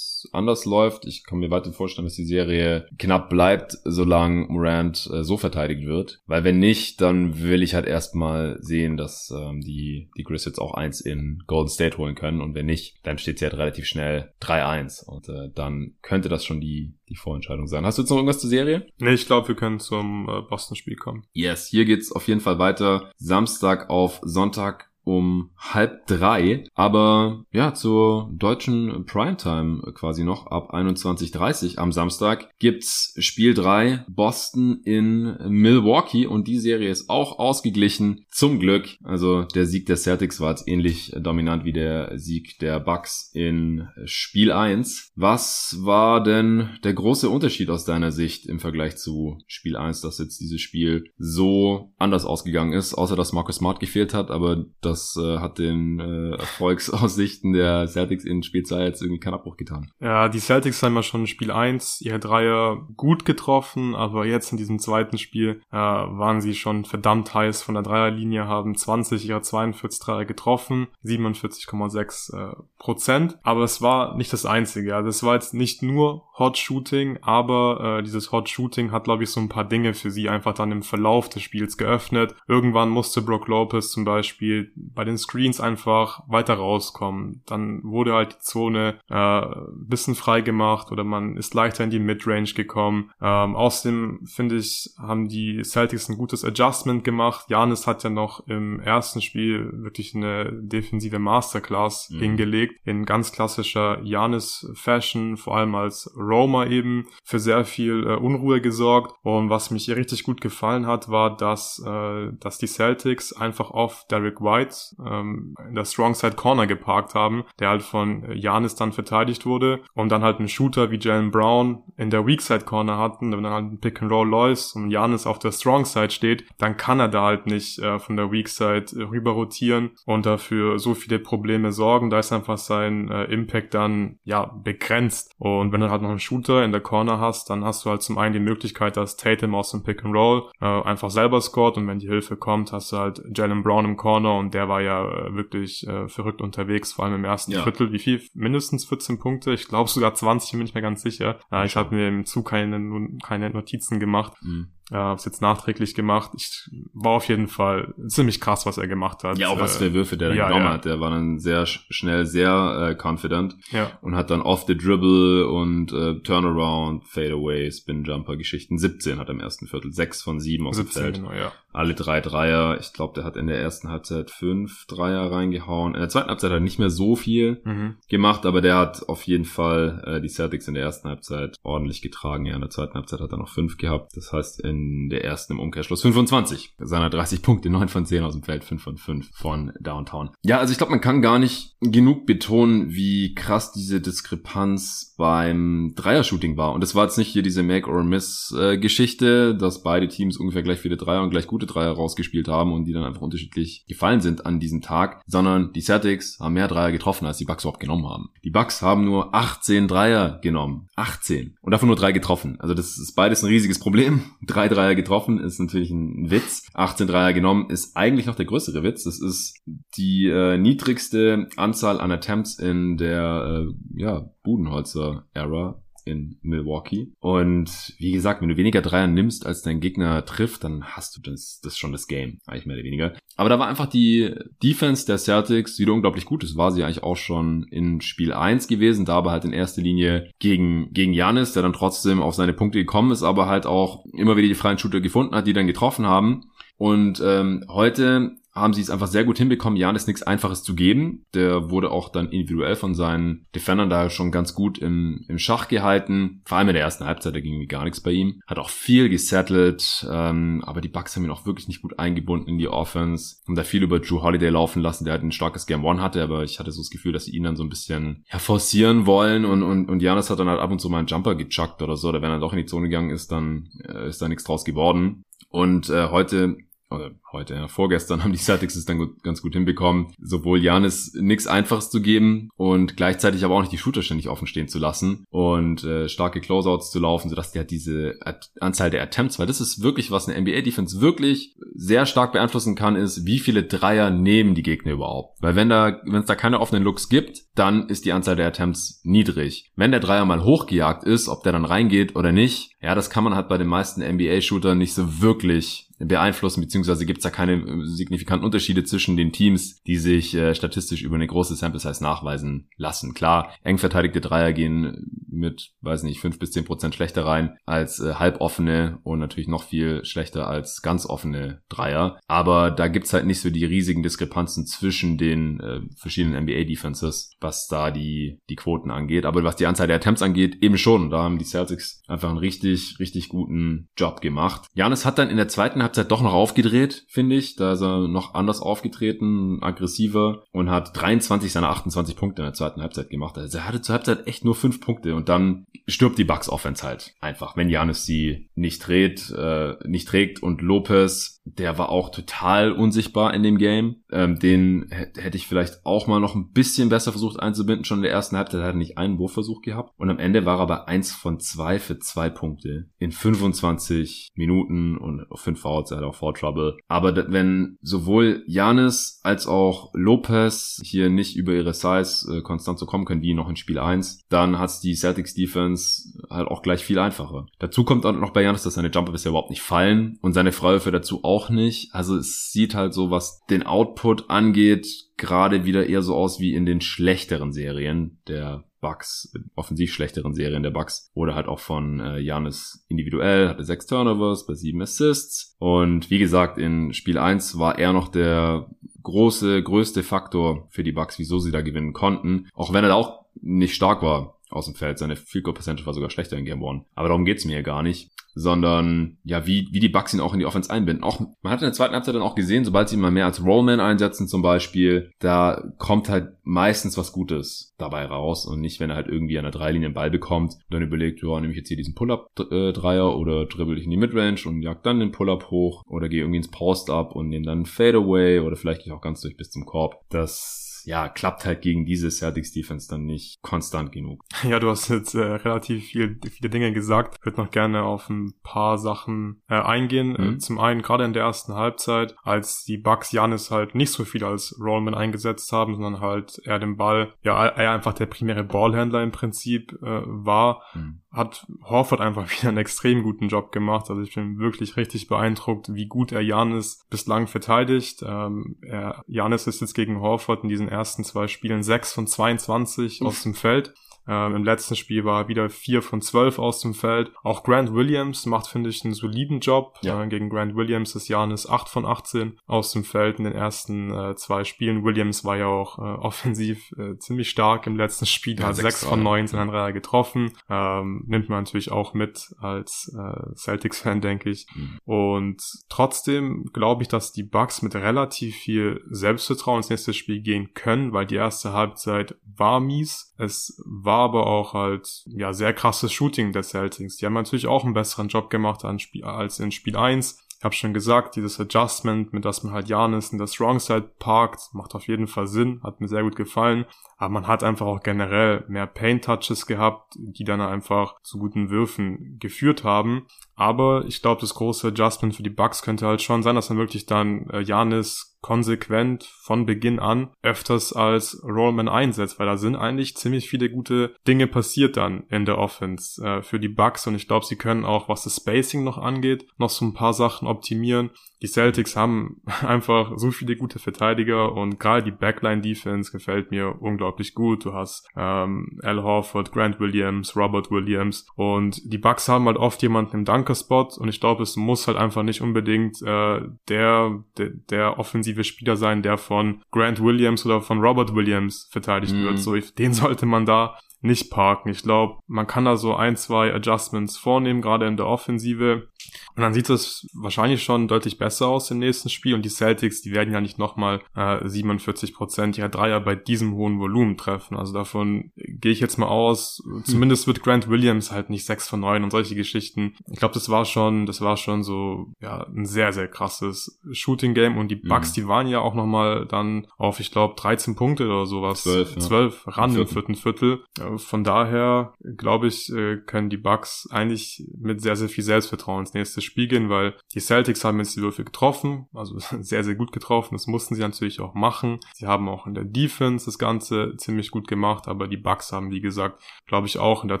anders läuft. Ich kann mir weiter vorstellen, dass die Serie knapp bleibt, solange Morant äh, so verteidigt wird. Weil wenn nicht, dann will ich halt erstmal sehen, dass ähm, die, die Grizzlies auch eins in Golden State holen können. Und wenn nicht, dann steht sie halt relativ schnell 3-1. Und äh, dann könnte das schon die, die Vorentscheidung sein. Hast du jetzt noch irgendwas zur Serie? Nee, ich glaube, wir können zum äh, Boston-Spiel kommen. Yes, hier geht's auf jeden Fall weiter. Samstag auf Sonntag um halb drei, aber ja, zur deutschen Primetime quasi noch. Ab 21.30 am Samstag gibt's Spiel drei Boston in Milwaukee. Und die Serie ist auch ausgeglichen, zum Glück. Also der Sieg der Celtics war jetzt ähnlich dominant wie der Sieg der Bucks in Spiel eins. Was war denn der große Unterschied aus deiner Sicht im Vergleich zu Spiel eins, dass jetzt dieses Spiel so anders ausgegangen ist, außer dass Marcus Smart gefehlt hat, aber das äh, hat den äh, Erfolgsaussichten der Celtics in Spiel 2 jetzt irgendwie keinen Abbruch getan. Ja, die Celtics haben ja schon in Spiel 1 ihre Dreier gut getroffen, aber jetzt in diesem zweiten Spiel äh, waren sie schon verdammt heiß von der Dreierlinie, haben 20 ihrer 42 Dreier getroffen, 47,6 äh, Prozent. Aber es war nicht das Einzige. Also es war jetzt nicht nur Hot Shooting, aber äh, dieses Hot Shooting hat, glaube ich, so ein paar Dinge für sie einfach dann im Verlauf des Spiels geöffnet. Irgendwann musste Brock Lopez zum Beispiel bei den Screens einfach weiter rauskommen. Dann wurde halt die Zone äh, bisschen frei gemacht oder man ist leichter in die Midrange gekommen. Ähm, außerdem finde ich, haben die Celtics ein gutes Adjustment gemacht. Janis hat ja noch im ersten Spiel wirklich eine defensive Masterclass mhm. hingelegt in ganz klassischer Janis-Fashion, vor allem als Roma eben für sehr viel äh, Unruhe gesorgt. Und was mich hier richtig gut gefallen hat, war, dass, äh, dass die Celtics einfach auf Derek White ähm, in der Strong Side Corner geparkt haben, der halt von Janis dann verteidigt wurde und dann halt einen Shooter wie Jalen Brown in der Weak Side Corner hatten, wenn dann halt ein Pick and Roll läuft und Janis auf der Strong Side steht, dann kann er da halt nicht äh, von der Weak Side äh, rüber rotieren und dafür so viele Probleme sorgen. Da ist einfach sein äh, Impact dann ja begrenzt. Und wenn du halt noch einen Shooter in der Corner hast, dann hast du halt zum einen die Möglichkeit, dass Tatum aus dem Pick and Roll äh, einfach selber scored und wenn die Hilfe kommt, hast du halt Jalen Brown im Corner und der war ja äh, wirklich äh, verrückt unterwegs, vor allem im ersten ja. Viertel. Wie viel? Mindestens 14 Punkte. Ich glaube sogar 20, bin ich mir ganz sicher. Äh, ich habe mir im Zug keine, keine Notizen gemacht. Mhm. Äh, hab's jetzt nachträglich gemacht. Ich war auf jeden Fall ziemlich krass, was er gemacht hat. Ja, auch was für Würfe der ja, genommen ja. hat. Der war dann sehr schnell, sehr äh, confident ja. und hat dann off the dribble und äh, Turnaround, Fadeaway, Spin Jumper Geschichten. 17 hat er im ersten Viertel, 6 von 7 aus 17, dem Feld. Genau, ja. Alle drei Dreier. Ich glaube, der hat in der ersten Halbzeit fünf Dreier reingehauen. In der zweiten Halbzeit hat er nicht mehr so viel mhm. gemacht, aber der hat auf jeden Fall äh, die Celtics in der ersten Halbzeit ordentlich getragen. Ja, in der zweiten Halbzeit hat er noch fünf gehabt. Das heißt, in in der ersten im Umkehrschluss 25. Seiner 30 Punkte, 9 von 10 aus dem Feld, 5 von 5 von Downtown. Ja, also ich glaube, man kann gar nicht genug betonen, wie krass diese Diskrepanz beim Dreier-Shooting war. Und es war jetzt nicht hier diese Make-or-Miss-Geschichte, dass beide Teams ungefähr gleich viele Dreier und gleich gute Dreier rausgespielt haben und die dann einfach unterschiedlich gefallen sind an diesem Tag, sondern die Celtics haben mehr Dreier getroffen, als die Bucks überhaupt genommen haben. Die Bucks haben nur 18 Dreier genommen. 18. Und davon nur drei getroffen. Also das ist beides ein riesiges Problem. Drei Dreier getroffen ist natürlich ein Witz. 18 Dreier genommen ist eigentlich noch der größere Witz. Das ist die äh, niedrigste Anzahl an Attempts in der äh, ja, Budenholzer-Ära in Milwaukee. Und wie gesagt, wenn du weniger Dreier nimmst, als dein Gegner trifft, dann hast du das, das schon das Game, eigentlich mehr oder weniger. Aber da war einfach die Defense der Celtics wieder unglaublich gut. Das war sie eigentlich auch schon in Spiel 1 gewesen, da aber halt in erster Linie gegen, gegen Janis, der dann trotzdem auf seine Punkte gekommen ist, aber halt auch immer wieder die freien Shooter gefunden hat, die dann getroffen haben. Und ähm, heute haben sie es einfach sehr gut hinbekommen, Janis nichts Einfaches zu geben. Der wurde auch dann individuell von seinen Defendern da schon ganz gut im, im Schach gehalten. Vor allem in der ersten Halbzeit, da ging irgendwie gar nichts bei ihm. Hat auch viel gesettelt, ähm, aber die Bucks haben ihn auch wirklich nicht gut eingebunden in die Offense. Haben da viel über Drew Holiday laufen lassen, der halt ein starkes Game One hatte, aber ich hatte so das Gefühl, dass sie ihn dann so ein bisschen ja, forcieren wollen und, und, und Janis hat dann halt ab und zu mal einen Jumper gechuckt oder so, oder wenn er doch in die Zone gegangen ist, dann äh, ist da nichts draus geworden. Und äh, heute oder heute, ja, vorgestern haben die Celtics es dann gut, ganz gut hinbekommen, sowohl Janis nichts Einfaches zu geben und gleichzeitig aber auch nicht die Shooter ständig offen stehen zu lassen und äh, starke Closeouts zu laufen, sodass der diese At Anzahl der Attempts, weil das ist wirklich was eine NBA-Defense wirklich sehr stark beeinflussen kann, ist, wie viele Dreier nehmen die Gegner überhaupt. Weil wenn da, wenn es da keine offenen Looks gibt, dann ist die Anzahl der Attempts niedrig. Wenn der Dreier mal hochgejagt ist, ob der dann reingeht oder nicht, ja, das kann man halt bei den meisten NBA-Shootern nicht so wirklich beeinflussen, beziehungsweise gibt es da keine äh, signifikanten Unterschiede zwischen den Teams, die sich äh, statistisch über eine große Sample Size nachweisen lassen. Klar, eng verteidigte Dreier gehen mit, weiß nicht, fünf bis zehn Prozent schlechter rein als äh, halboffene und natürlich noch viel schlechter als ganz offene Dreier. Aber da gibt's halt nicht so die riesigen Diskrepanzen zwischen den äh, verschiedenen NBA-Defenses, was da die, die Quoten angeht. Aber was die Anzahl der Attempts angeht, eben schon. Da haben die Celtics einfach einen richtig, richtig guten Job gemacht. Janis hat dann in der zweiten Halbzeit doch noch aufgedreht, finde ich. Da ist er noch anders aufgetreten, aggressiver und hat 23 seiner 28 Punkte in der zweiten Halbzeit gemacht. Also er hatte zur Halbzeit echt nur fünf Punkte und dann stirbt die Bucks Offense halt einfach, wenn Janis sie nicht dreht, äh, nicht trägt und Lopez der war auch total unsichtbar in dem Game. Ähm, den hätte ich vielleicht auch mal noch ein bisschen besser versucht einzubinden. Schon in der ersten Halbzeit hat er nicht einen Wurfversuch gehabt. Und am Ende war er bei eins von zwei für zwei Punkte in 25 Minuten und fünf Fouls. Er hat auch Foul Trouble. Aber wenn sowohl Janis als auch Lopez hier nicht über ihre Size äh, konstant so kommen können wie noch in Spiel 1, dann hat's die Celtics Defense halt auch gleich viel einfacher. Dazu kommt auch noch bei Janis, dass seine Jumper bisher überhaupt nicht fallen und seine Freiwürfe dazu auch auch nicht. Also es sieht halt so, was den Output angeht, gerade wieder eher so aus wie in den schlechteren Serien der Bucks, offensiv schlechteren Serien der Bucks. Oder halt auch von äh, Janis individuell, hatte sechs Turnovers bei sieben Assists. Und wie gesagt, in Spiel 1 war er noch der große, größte Faktor für die Bucks, wieso sie da gewinnen konnten. Auch wenn er da auch nicht stark war aus dem Feld. Seine Field Goal Percentage war sogar schlechter in Game One. Aber darum geht's mir hier gar nicht sondern ja, wie, wie die Bucks ihn auch in die Offense einbinden. Auch, man hat in der zweiten Halbzeit dann auch gesehen, sobald sie ihn mal mehr als Rollman einsetzen zum Beispiel, da kommt halt meistens was Gutes dabei raus und nicht, wenn er halt irgendwie an der Dreilinie einen Ball bekommt und dann überlegt, ja, nehme ich jetzt hier diesen Pull-Up-Dreier oder dribbel ich in die Midrange und jag dann den Pull-Up hoch oder gehe irgendwie ins Post-Up und nehme dann Fadeaway oder vielleicht gehe ich auch ganz durch bis zum Korb. Das ja, klappt halt gegen diese Celtics Defense dann nicht konstant genug. [LAUGHS] Ja, du hast jetzt äh, relativ viel, viele Dinge gesagt. Ich würde noch gerne auf ein paar Sachen äh, eingehen. Mhm. Zum einen gerade in der ersten Halbzeit, als die Bucks Janis halt nicht so viel als Rollman eingesetzt haben, sondern halt er den Ball, ja, er einfach der primäre Ballhändler im Prinzip äh, war, mhm hat Horford einfach [LAUGHS] wieder einen extrem guten Job gemacht. Also ich bin wirklich richtig beeindruckt, wie gut er Janis bislang verteidigt. Ähm, er, Janis ist jetzt gegen Horford in diesen ersten zwei Spielen 6 von 22 Uff. aus dem Feld. Ähm, Im letzten Spiel war er wieder 4 von 12 aus dem Feld. Auch Grant Williams macht, finde ich, einen soliden Job. Ja. Äh, gegen Grant Williams ist Janis 8 von 18 aus dem Feld in den ersten äh, zwei Spielen. Williams war ja auch äh, offensiv äh, ziemlich stark im letzten Spiel, ja, hat 6 von 19 an Reihe getroffen. Ähm, nimmt man natürlich auch mit als äh, Celtics-Fan, denke ich. Mhm. Und trotzdem glaube ich, dass die Bucks mit relativ viel Selbstvertrauen ins nächste Spiel gehen können, weil die erste Halbzeit war mies. Es war aber auch halt, ja, sehr krasses Shooting der Celtics. Die haben natürlich auch einen besseren Job gemacht als in Spiel 1. Ich habe schon gesagt, dieses Adjustment, mit das man halt Janis in der Strong Side parkt, macht auf jeden Fall Sinn, hat mir sehr gut gefallen. Aber man hat einfach auch generell mehr Paint Touches gehabt, die dann einfach zu guten Würfen geführt haben. Aber ich glaube, das große Adjustment für die Bucks könnte halt schon sein, dass man wirklich dann äh, Janis konsequent von Beginn an öfters als Rollman einsetzt, weil da sind eigentlich ziemlich viele gute Dinge passiert dann in der Offense äh, für die Bucks und ich glaube, sie können auch, was das Spacing noch angeht, noch so ein paar Sachen optimieren. Die Celtics haben [LAUGHS] einfach so viele gute Verteidiger und gerade die Backline-Defense gefällt mir unglaublich gut. Du hast ähm, Al Horford, Grant Williams, Robert Williams. Und die Bucks haben halt oft jemanden im Dunker-Spot und ich glaube, es muss halt einfach nicht unbedingt äh, der, der, der offensive Spieler sein, der von Grant Williams oder von Robert Williams verteidigt mhm. wird. So, den sollte man da nicht parken. Ich glaube, man kann da so ein, zwei Adjustments vornehmen, gerade in der Offensive. Und dann sieht es wahrscheinlich schon deutlich besser aus im nächsten Spiel. Und die Celtics, die werden ja nicht nochmal äh, 47 Prozent ihrer Dreier bei diesem hohen Volumen treffen. Also davon gehe ich jetzt mal aus. Zumindest wird Grant Williams halt nicht 6 von 9 und solche Geschichten. Ich glaube, das war schon, das war schon so, ja, ein sehr, sehr krasses Shooting Game. Und die Bucks, mhm. die waren ja auch nochmal dann auf, ich glaube, 13 Punkte oder sowas. 12, ja. 12 ran im vierten Viertel von daher glaube ich, äh, können die Bucks eigentlich mit sehr, sehr viel Selbstvertrauen ins nächste Spiel gehen, weil die Celtics haben jetzt die Würfel getroffen, also [LAUGHS] sehr, sehr gut getroffen. Das mussten sie natürlich auch machen. Sie haben auch in der Defense das Ganze ziemlich gut gemacht, aber die Bucks haben, wie gesagt, glaube ich, auch in der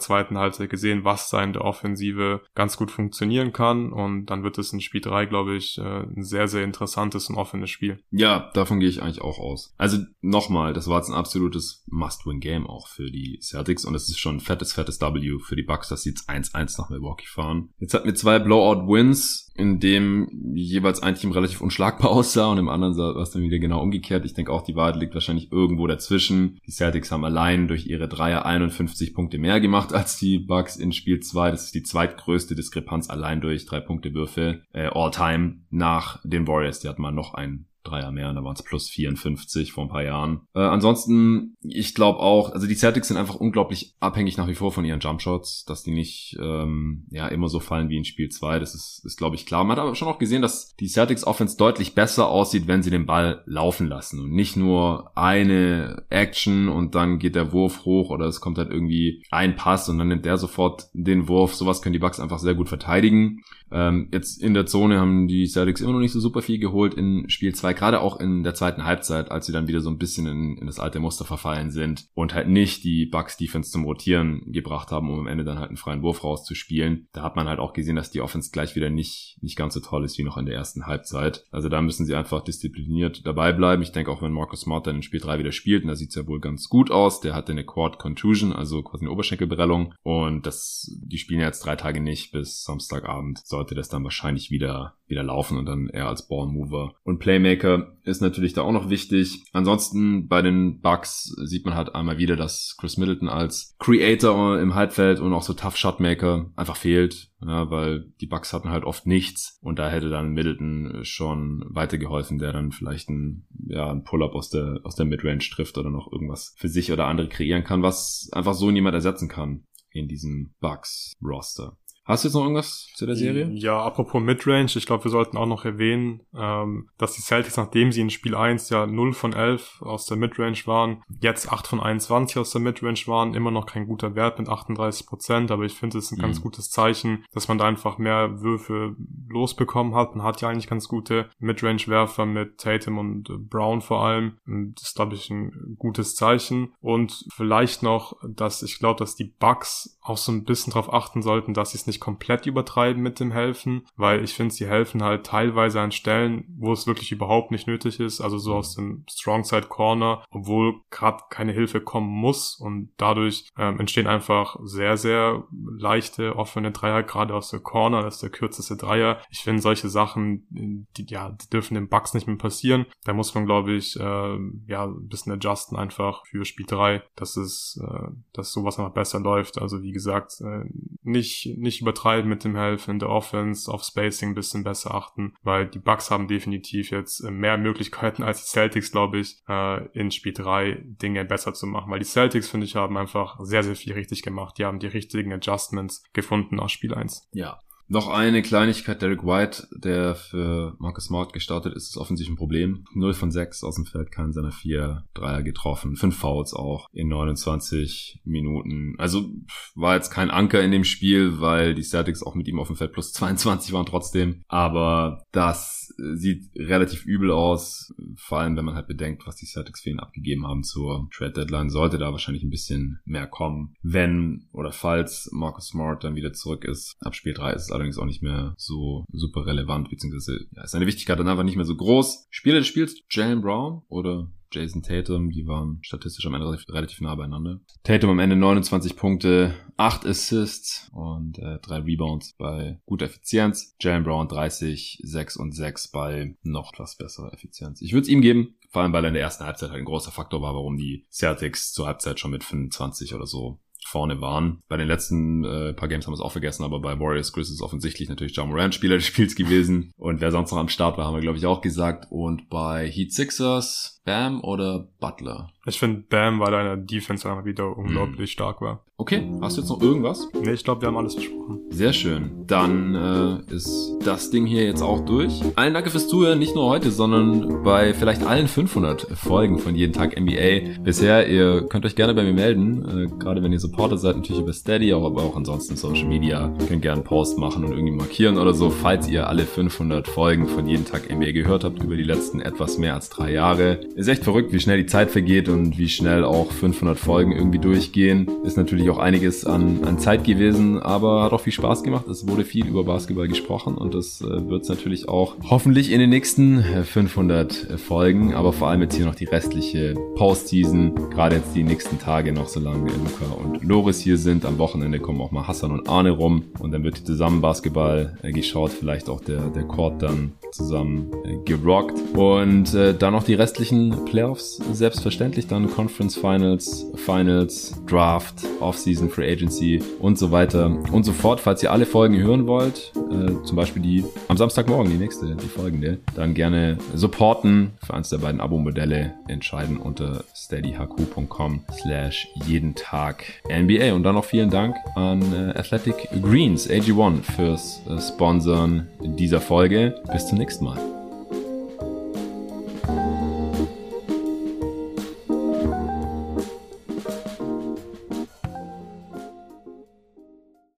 zweiten Halbzeit gesehen, was da in der Offensive ganz gut funktionieren kann. Und dann wird es in Spiel 3, glaube ich, äh, ein sehr, sehr interessantes und offenes Spiel. Ja, davon gehe ich eigentlich auch aus. Also nochmal, das war jetzt ein absolutes Must-Win-Game auch für die Celtics und es ist schon ein fettes, fettes W für die Bucks, dass sie jetzt 1-1 nach Milwaukee fahren. Jetzt hatten wir zwei Blowout-Wins, in dem jeweils ein Team relativ unschlagbar [LAUGHS] aussah und im anderen war es dann wieder genau umgekehrt. Ich denke auch, die Wahrheit liegt wahrscheinlich irgendwo dazwischen. Die Celtics haben allein durch ihre Dreier 51 Punkte mehr gemacht [LAUGHS] als die Bucks in Spiel 2. Das ist die zweitgrößte Diskrepanz allein durch drei Punkte Würfel äh, all time nach den Warriors. Die hatten mal noch einen Dreier mehr, da waren es plus 54 vor ein paar Jahren. Äh, ansonsten, ich glaube auch, also die Celtics sind einfach unglaublich abhängig nach wie vor von ihren Jumpshots, dass die nicht ähm, ja immer so fallen wie in Spiel 2. Das ist, ist glaube ich, klar. Man hat aber schon auch gesehen, dass die Celtics Offense deutlich besser aussieht, wenn sie den Ball laufen lassen und nicht nur eine Action und dann geht der Wurf hoch oder es kommt halt irgendwie ein Pass und dann nimmt der sofort den Wurf. Sowas können die Bucks einfach sehr gut verteidigen. Ähm, jetzt in der Zone haben die Celtics immer noch nicht so super viel geholt in Spiel 2, gerade auch in der zweiten Halbzeit, als sie dann wieder so ein bisschen in, in das alte Muster verfallen sind und halt nicht die Bucks Defense zum Rotieren gebracht haben, um am Ende dann halt einen freien Wurf rauszuspielen. Da hat man halt auch gesehen, dass die Offense gleich wieder nicht, nicht ganz so toll ist wie noch in der ersten Halbzeit. Also da müssen sie einfach diszipliniert dabei bleiben. Ich denke auch, wenn Marcus Smart dann in Spiel 3 wieder spielt, und da sieht's ja wohl ganz gut aus. Der hatte eine Quad Contusion, also quasi eine Oberschenkelbrellung und das, die spielen ja jetzt drei Tage nicht bis Samstagabend. Sollte das dann wahrscheinlich wieder, wieder laufen und dann eher als Ballmover. Und Playmaker ist natürlich da auch noch wichtig. Ansonsten bei den Bucks sieht man halt einmal wieder, dass Chris Middleton als Creator im Halbfeld und auch so Tough Shotmaker einfach fehlt. Ja, weil die Bucks hatten halt oft nichts und da hätte dann Middleton schon weitergeholfen, der dann vielleicht ein, ja, ein Pull-up aus der, aus der Midrange trifft oder noch irgendwas für sich oder andere kreieren kann, was einfach so niemand ersetzen kann in diesem Bucks-Roster. Hast du jetzt noch irgendwas zu der Serie? Ja, apropos Midrange, ich glaube, wir sollten auch noch erwähnen, ähm, dass die Celtics, nachdem sie in Spiel 1 ja 0 von 11 aus der Midrange waren, jetzt 8 von 21 aus der Midrange waren, immer noch kein guter Wert mit 38 Prozent, aber ich finde, es ist ein mhm. ganz gutes Zeichen, dass man da einfach mehr Würfe losbekommen hat. Man hat ja eigentlich ganz gute Midrange-Werfer mit Tatum und Brown vor allem. Das ist, glaube ich, ein gutes Zeichen. Und vielleicht noch, dass ich glaube, dass die Bugs auch so ein bisschen darauf achten sollten, dass sie es nicht komplett übertreiben mit dem Helfen, weil ich finde, sie helfen halt teilweise an Stellen, wo es wirklich überhaupt nicht nötig ist, also so aus dem Strongside Corner, obwohl gerade keine Hilfe kommen muss und dadurch ähm, entstehen einfach sehr, sehr leichte offene Dreier, gerade aus der Corner, das ist der kürzeste Dreier. Ich finde solche Sachen, die, ja, die dürfen den Bugs nicht mehr passieren. Da muss man, glaube ich, äh, ja, ein bisschen adjusten einfach für Spiel 3, dass es, äh, dass sowas einfach besser läuft. Also wie gesagt, äh, nicht, nicht übertreiben mit dem Helfen in der Offense, auf Spacing ein bisschen besser achten, weil die Bucks haben definitiv jetzt äh, mehr Möglichkeiten als die Celtics, glaube ich, äh, in Spiel 3 Dinge besser zu machen, weil die Celtics, finde ich, haben einfach sehr, sehr viel richtig gemacht. Die haben die richtigen Adjustments gefunden aus Spiel 1. Ja, noch eine Kleinigkeit, Derek White, der für Marcus Smart gestartet ist, ist offensichtlich ein Problem. 0 von 6 aus dem Feld, keinen seiner vier Dreier getroffen. Fünf Fouls auch in 29 Minuten. Also war jetzt kein Anker in dem Spiel, weil die Celtics auch mit ihm auf dem Feld plus 22 waren trotzdem. Aber das sieht relativ übel aus, vor allem wenn man halt bedenkt, was die Celtics für ihn abgegeben haben zur Trade Deadline. Sollte da wahrscheinlich ein bisschen mehr kommen. Wenn oder falls Marcus Smart dann wieder zurück ist, ab Spiel 3 ist es allerdings auch nicht mehr so super relevant, beziehungsweise ja, ist seine Wichtigkeit dann einfach nicht mehr so groß. Spieler des Spiels, Jalen Brown oder Jason Tatum, die waren statistisch am Ende relativ, relativ nah beieinander. Tatum am Ende 29 Punkte, 8 Assists und äh, 3 Rebounds bei guter Effizienz. Jalen Brown 30, 6 und 6 bei noch etwas besserer Effizienz. Ich würde es ihm geben, vor allem weil er in der ersten Halbzeit halt ein großer Faktor war, warum die Celtics zur Halbzeit schon mit 25 oder so vorne waren. Bei den letzten äh, paar Games haben wir es auch vergessen, aber bei Warriors Chris ist offensichtlich natürlich John Moran Spieler [LAUGHS] des Spiels gewesen. Und wer sonst noch am Start war, haben wir glaube ich auch gesagt. Und bei Heat Sixers Bam oder Butler? Ich finde Bam, weil deine Defense einfach wieder unglaublich mhm. stark war. Okay, hast du jetzt noch irgendwas? Nee, ich glaube, wir haben alles besprochen. Sehr schön. Dann äh, ist das Ding hier jetzt auch durch. Allen Danke fürs Zuhören, nicht nur heute, sondern bei vielleicht allen 500 Folgen von Jeden Tag NBA. Bisher, ihr könnt euch gerne bei mir melden, äh, gerade wenn ihr Supporter seid, natürlich über Steady, aber auch ansonsten Social Media. Ihr könnt gerne einen Post machen und irgendwie markieren oder so, falls ihr alle 500 Folgen von Jeden Tag NBA gehört habt über die letzten etwas mehr als drei Jahre. Ist echt verrückt, wie schnell die Zeit vergeht und wie schnell auch 500 Folgen irgendwie durchgehen. Ist natürlich auch einiges an, an Zeit gewesen, aber hat auch viel Spaß gemacht. Es wurde viel über Basketball gesprochen und das äh, wird es natürlich auch hoffentlich in den nächsten 500 äh, Folgen, aber vor allem jetzt hier noch die restliche Postseason, gerade jetzt die nächsten Tage noch, solange Luca und Loris hier sind. Am Wochenende kommen auch mal Hassan und Arne rum und dann wird zusammen Basketball äh, geschaut, vielleicht auch der, der Court dann zusammen äh, gerockt. Und äh, dann noch die restlichen Playoffs, selbstverständlich dann Conference Finals, Finals, Draft, Offseason, Free Agency und so weiter und so fort. Falls ihr alle Folgen hören wollt, äh, zum Beispiel die am Samstagmorgen, die nächste, die folgende, dann gerne supporten für eins der beiden Abo-Modelle entscheiden unter steadyhq.com slash jeden Tag NBA. Und dann noch vielen Dank an äh, Athletic Greens, AG1 fürs äh, Sponsoren dieser Folge. Bis zum nächsten Mal.